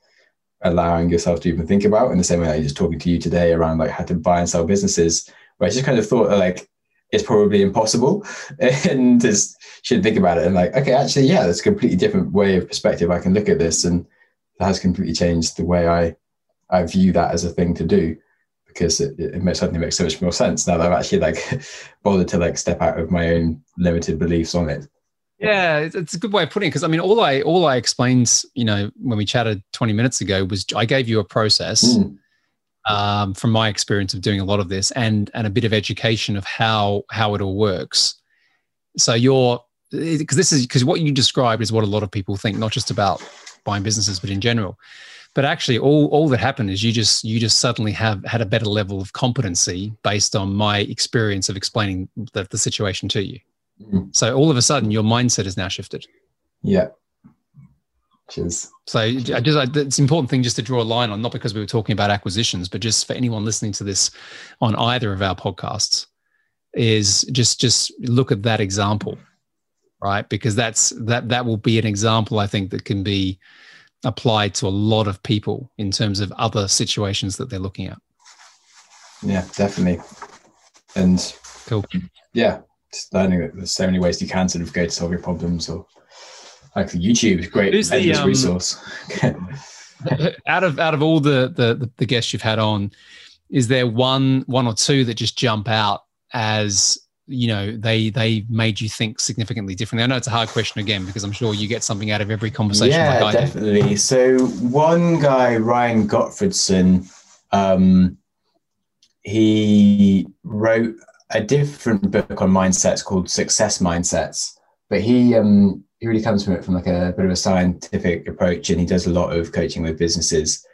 allowing yourself to even think about. In the same way I was just talking to you today around like how to buy and sell businesses where I just kind of thought like it's probably impossible and just should think about it. And like okay actually yeah that's a completely different way of perspective. I can look at this and has completely changed the way I I view that as a thing to do because it, it makes, suddenly makes so much more sense now that I've actually like bothered to like step out of my own limited beliefs on it. Yeah, it's a good way of putting it because I mean, all I all I explained, you know, when we chatted 20 minutes ago was I gave you a process mm. um, from my experience of doing a lot of this and and a bit of education of how how it all works. So you're because this is because what you described is what a lot of people think, not just about buying businesses, but in general. But actually, all all that happened is you just you just suddenly have had a better level of competency based on my experience of explaining the, the situation to you. Mm-hmm. So all of a sudden, your mindset is now shifted. Yeah. Cheers. So I just I, it's an important thing just to draw a line on, not because we were talking about acquisitions, but just for anyone listening to this on either of our podcasts, is just just look at that example right? Because that's that that will be an example I think that can be applied to a lot of people in terms of other situations that they're looking at. Yeah, definitely. And cool. Yeah, just learning that there's so many ways you can sort of go to solve your problems or like YouTube is great Who's the, um, resource. out of out of all the, the the guests you've had on, is there one one or two that just jump out as you know they they made you think significantly differently. I know it's a hard question again because i'm sure you get something out of every conversation yeah like definitely. Do. so one guy ryan gottfredson um, he wrote a different book on mindsets called success mindsets but he um, he really comes from it from like a bit of a scientific approach and he does a lot of coaching with businesses.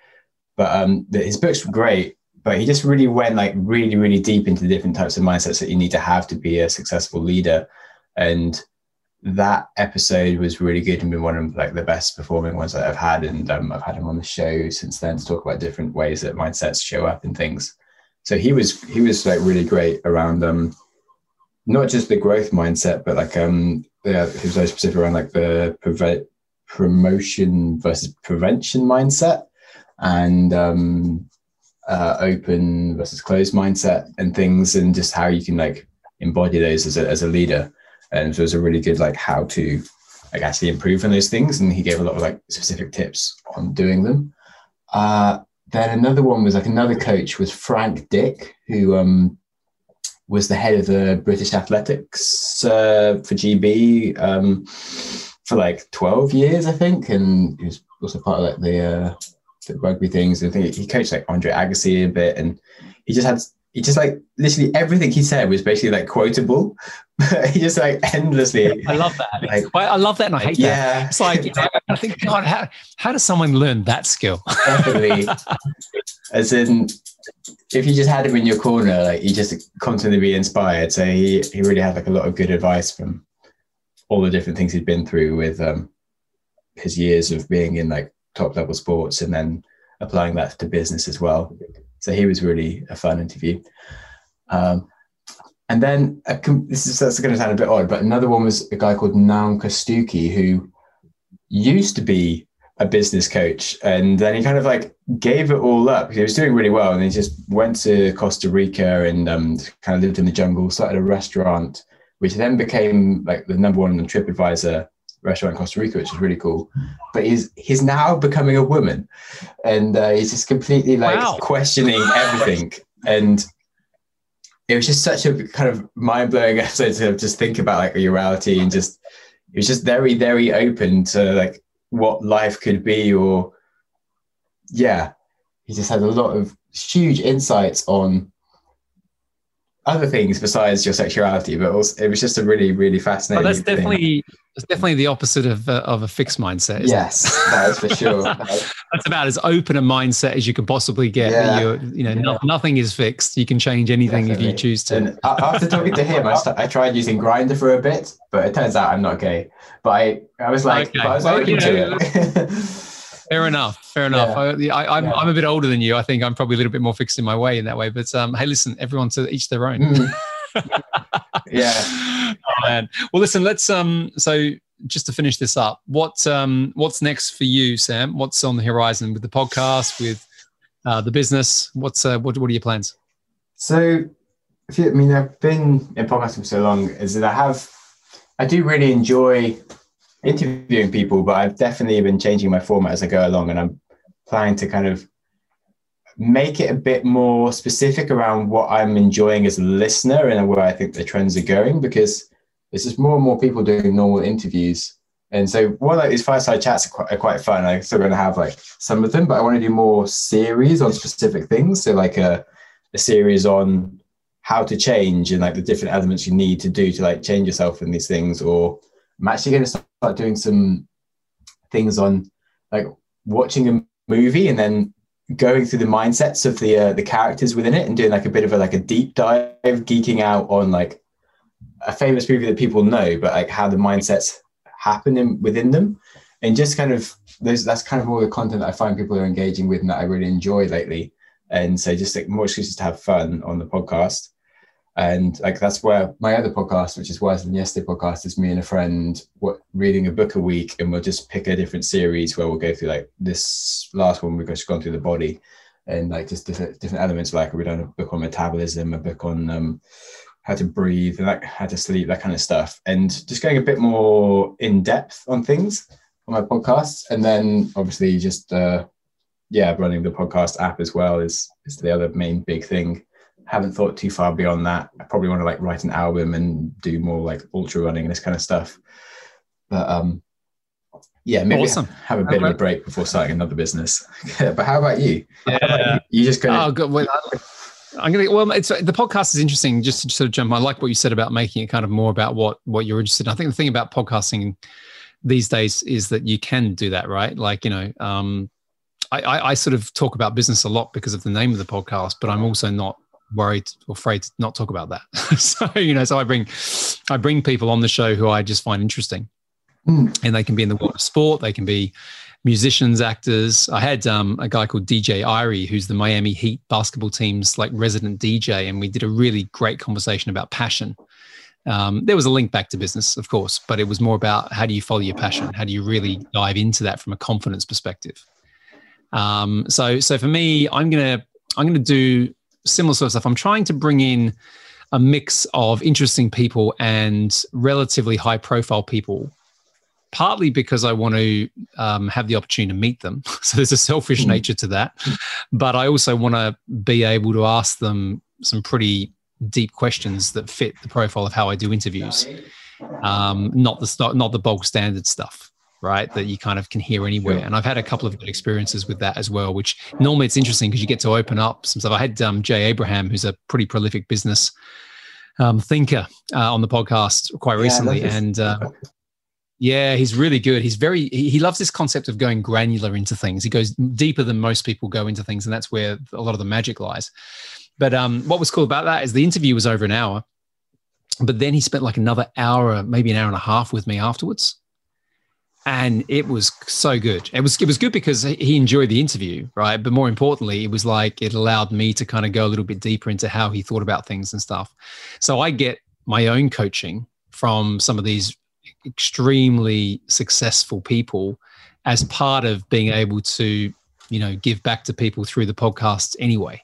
But um, his books were great but he just really went like really really deep into the different types of mindsets that you need to have to be a successful leader. And that episode was really good and been one of like the best performing ones that I've had. And um, I've had him on the show since then to talk about different ways that mindsets show up and things. So he was he was like really great around um not just the growth mindset but like um yeah he was very specific around like the prevent promotion versus prevention mindset. And um uh, open versus closed mindset and things, and just how you can like embody those as a, as a leader. And so it was a really good like how to like actually improve on those things. And he gave a lot of like specific tips on doing them. Uh, then another one was like another coach was Frank Dick, who um, was the head of the British Athletics uh, for GB um, for like 12 years, I think. And he was also part of like the uh, rugby things. I think he coached like Andre Agassi a bit, and he just had he just like literally everything he said was basically like quotable. he just like endlessly. I love that. Like, I love that, and I hate that. yeah. that. It's like you know, I think God, how how does someone learn that skill? Definitely. As in, if you just had him in your corner, like you just constantly be inspired. So he he really had like a lot of good advice from all the different things he'd been through with um, his years of being in like top level sports and then applying that to business as well. So he was really a fun interview. Um, and then this is that's going to sound a bit odd, but another one was a guy called Naum Kastuki who used to be a business coach and then he kind of like gave it all up he was doing really well and he just went to costa rica and um, kind of lived in the jungle started a restaurant which then became like the number one on tripadvisor restaurant in costa rica which is really cool. But he's he's now becoming a woman. And uh, he's just completely like wow. questioning everything. And it was just such a kind of mind-blowing episode to just think about like your reality and just it was just very very open to like what life could be or yeah. He just had a lot of huge insights on other things besides your sexuality but also it was just a really really fascinating well, that's definitely it's definitely the opposite of, uh, of a fixed mindset. Yes, it? that is for sure. That's about as open a mindset as you could possibly get. Yeah. You're, you know, yeah. no, nothing is fixed. You can change anything definitely. if you choose to. And after talking to him, I, st- I tried using Grindr for a bit, but it turns out I'm not gay. But I, I was like, okay. I was well, open to it. fair enough. Fair enough. Yeah. I, am yeah. I'm a bit older than you. I think I'm probably a little bit more fixed in my way in that way. But um, hey, listen, everyone to each their own. Mm. yeah. Oh, man. Well, listen. Let's um. So just to finish this up, what um, what's next for you, Sam? What's on the horizon with the podcast, with uh, the business? What's uh, what what are your plans? So, you, I mean, I've been in podcasting for so long, is that I have, I do really enjoy interviewing people, but I've definitely been changing my format as I go along, and I'm planning to kind of make it a bit more specific around what I'm enjoying as a listener and where I think the trends are going because there's just more and more people doing normal interviews. And so one of these fireside chats are quite, are quite fun. I'm still going to have like some of them, but I want to do more series on specific things. So like a, a series on how to change and like the different elements you need to do to like change yourself in these things. Or I'm actually going to start doing some things on like watching a movie and then going through the mindsets of the uh, the characters within it and doing like a bit of a like a deep dive, geeking out on like a famous movie that people know, but like how the mindsets happen in, within them, and just kind of those that's kind of all the content that I find people are engaging with and that I really enjoy lately. And so just like more excuses to have fun on the podcast. And like that's where my other podcast, which is Wiser Than Yesterday podcast, is me and a friend what, reading a book a week, and we'll just pick a different series where we'll go through like this last one we've just gone through the body, and like just different different elements. Like we've done a book on metabolism, a book on um, how to breathe, like how to sleep, that kind of stuff, and just going a bit more in depth on things on my podcast, and then obviously just uh, yeah, running the podcast app as well is is the other main big thing. Haven't thought too far beyond that. I probably want to like write an album and do more like ultra running and this kind of stuff. But um, yeah, maybe awesome. have a bit of a break before starting another business. but how about you? Yeah, about you? you? just gonna. Oh, good. Well, I'm gonna. Well, it's the podcast is interesting. Just to sort of jump, I like what you said about making it kind of more about what what you're interested in. I think the thing about podcasting these days is that you can do that, right? Like you know, um, I, I, I sort of talk about business a lot because of the name of the podcast, but I'm also not worried or afraid to not talk about that. so you know, so I bring I bring people on the show who I just find interesting, mm. and they can be in the world of sport, they can be musicians, actors. I had um, a guy called DJ Irie, who's the Miami Heat basketball team's like resident DJ, and we did a really great conversation about passion. Um, there was a link back to business, of course, but it was more about how do you follow your passion? How do you really dive into that from a confidence perspective? Um, so, so for me, I'm gonna I'm gonna do similar sort of stuff. I'm trying to bring in a mix of interesting people and relatively high profile people partly because I want to um, have the opportunity to meet them. So there's a selfish mm. nature to that. But I also want to be able to ask them some pretty deep questions that fit the profile of how I do interviews. Um, not the not the bulk standard stuff, right? That you kind of can hear anywhere. And I've had a couple of good experiences with that as well. Which normally it's interesting because you get to open up some stuff. I had um, Jay Abraham, who's a pretty prolific business um, thinker, uh, on the podcast quite recently, yeah, and uh, yeah, he's really good. He's very he, he loves this concept of going granular into things. He goes deeper than most people go into things, and that's where a lot of the magic lies. But um, what was cool about that is the interview was over an hour, But then he spent like another hour, maybe an hour and a half with me afterwards. And it was so good. It was it was good because he enjoyed the interview, right? But more importantly, it was like it allowed me to kind of go a little bit deeper into how he thought about things and stuff. So I get my own coaching from some of these extremely successful people as part of being able to you know give back to people through the podcast anyway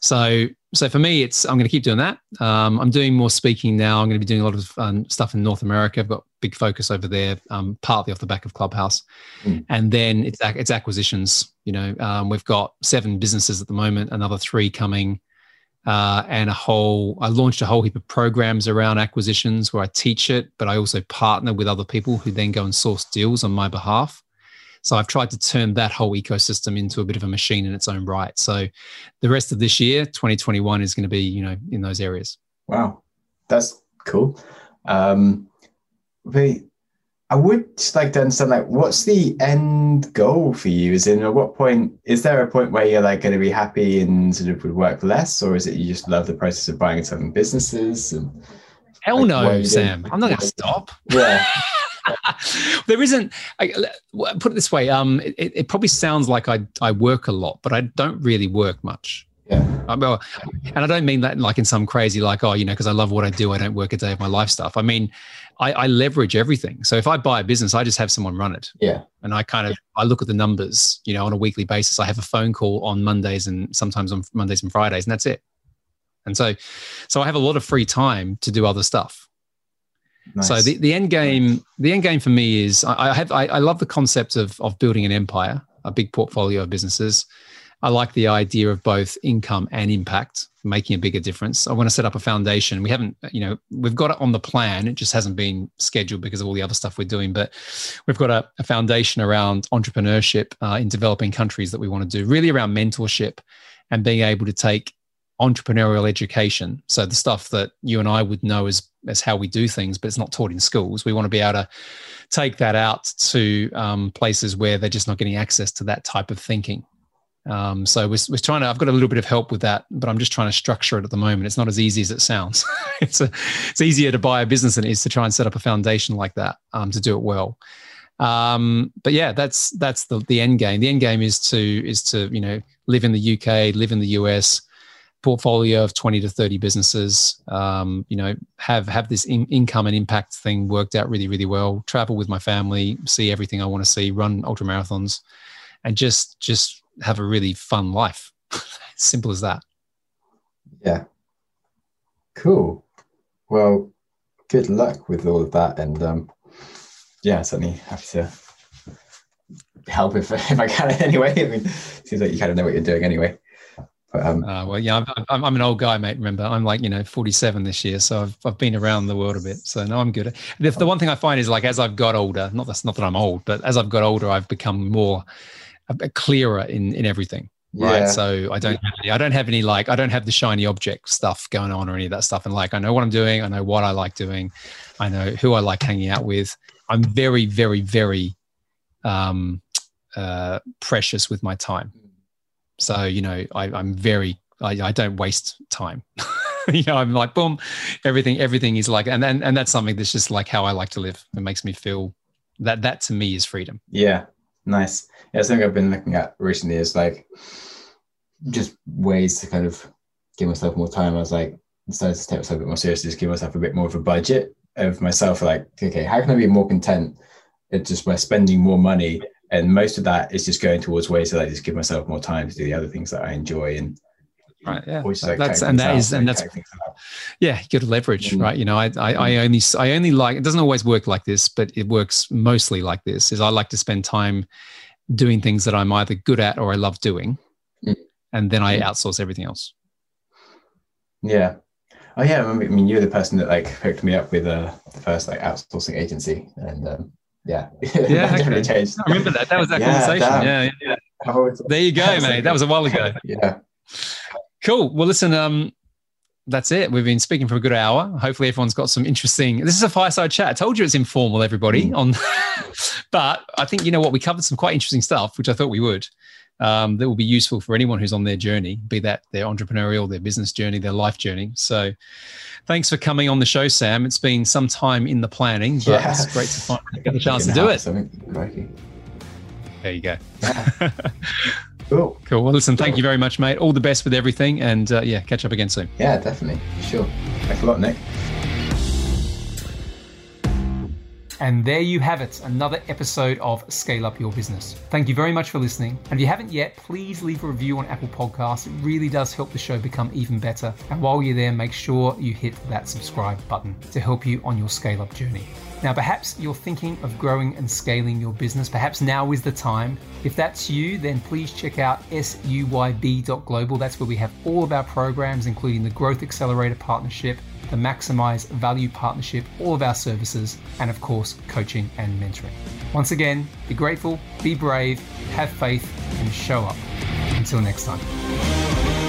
so so for me it's i'm going to keep doing that um, i'm doing more speaking now i'm going to be doing a lot of um, stuff in north america i've got big focus over there um, partly off the back of clubhouse mm. and then it's it's acquisitions you know um, we've got seven businesses at the moment another three coming uh, and a whole i launched a whole heap of programs around acquisitions where i teach it but i also partner with other people who then go and source deals on my behalf so I've tried to turn that whole ecosystem into a bit of a machine in its own right. So the rest of this year, 2021, is going to be, you know, in those areas. Wow, that's cool. Um, but I would like to understand, like, what's the end goal for you? Is in at what point is there a point where you're like going to be happy and sort of would work less, or is it you just love the process of buying and selling businesses? And hell like, no, Sam. I'm not going to stop. Yeah. there isn't. I, put it this way: um, it, it, probably sounds like I I work a lot, but I don't really work much. Yeah. Um, and I don't mean that like in some crazy like oh you know because I love what I do I don't work a day of my life stuff. I mean I, I, leverage everything. So if I buy a business, I just have someone run it. Yeah. And I kind of I look at the numbers, you know, on a weekly basis. I have a phone call on Mondays and sometimes on Mondays and Fridays, and that's it. And so, so I have a lot of free time to do other stuff. Nice. So the, the end game, the end game for me is I, I have I, I, love the concept of of building an empire, a big portfolio of businesses. I like the idea of both income and impact, making a bigger difference. I want to set up a foundation. We haven't, you know, we've got it on the plan. It just hasn't been scheduled because of all the other stuff we're doing. But we've got a, a foundation around entrepreneurship uh, in developing countries that we want to do, really around mentorship and being able to take entrepreneurial education. So the stuff that you and I would know as as how we do things, but it's not taught in schools. We want to be able to take that out to um, places where they're just not getting access to that type of thinking. Um, so we're, we're trying to. I've got a little bit of help with that, but I'm just trying to structure it at the moment. It's not as easy as it sounds. it's a, it's easier to buy a business than it is to try and set up a foundation like that um, to do it well. Um, but yeah, that's that's the the end game. The end game is to is to you know live in the UK, live in the US, portfolio of 20 to 30 businesses um, you know have have this in, income and impact thing worked out really really well travel with my family see everything i want to see run ultra marathons and just just have a really fun life simple as that yeah cool well good luck with all of that and um yeah certainly happy to help if, if i can anyway i mean seems like you kind of know what you're doing anyway um, uh, well, yeah, I'm, I'm, an old guy, mate. Remember, I'm like you know 47 this year, so I've, I've been around the world a bit. So no, I'm good. The, the one thing I find is like as I've got older, not that's not that I'm old, but as I've got older, I've become more clearer in in everything. Right. Yeah. So I don't have any, I don't have any like I don't have the shiny object stuff going on or any of that stuff. And like I know what I'm doing, I know what I like doing, I know who I like hanging out with. I'm very, very, very um, uh, precious with my time. So, you know, I, am very, I, I, don't waste time. you know, I'm like, boom, everything, everything is like, and, and, and that's something that's just like how I like to live. It makes me feel that, that to me is freedom. Yeah. Nice. Yeah. Something I've been looking at recently is like just ways to kind of give myself more time. I was like, decided to take myself a bit more seriously, just give myself a bit more of a budget of myself. Like, okay, how can I be more content? It's just by spending more money and most of that is just going towards ways that I just give myself more time to do the other things that I enjoy and right yeah that's and that is and that's yeah you got leverage mm. right you know I, I, I only i only like it doesn't always work like this but it works mostly like this is i like to spend time doing things that i'm either good at or i love doing mm. and then i mm. outsource everything else yeah oh yeah i mean you're the person that like hooked me up with uh, the first like outsourcing agency and um, yeah, yeah, okay. changed. I remember that. That was that yeah, conversation. Yeah, yeah. Oh, there you go, mate. That was a while ago. yeah. Cool. Well, listen. Um, that's it. We've been speaking for a good hour. Hopefully, everyone's got some interesting. This is a fireside chat. I told you it's informal, everybody. Mm. On, but I think you know what we covered some quite interesting stuff, which I thought we would. um, that will be useful for anyone who's on their journey, be that their entrepreneurial, their business journey, their life journey. So, thanks for coming on the show, Sam. It's been some time in the planning, but yeah. it's great to finally get the chance to do it. There you go. Yeah. cool. Cool. Well, listen, thank you very much, mate. All the best with everything, and uh, yeah, catch up again soon. Yeah, definitely. Sure. Thanks a lot, Nick. And there you have it, another episode of Scale Up Your Business. Thank you very much for listening. And if you haven't yet, please leave a review on Apple Podcasts. It really does help the show become even better. And while you're there, make sure you hit that subscribe button to help you on your scale up journey. Now, perhaps you're thinking of growing and scaling your business. Perhaps now is the time. If that's you, then please check out suyb.global. That's where we have all of our programs, including the Growth Accelerator Partnership, the Maximize Value Partnership, all of our services, and of course, coaching and mentoring. Once again, be grateful, be brave, have faith, and show up. Until next time.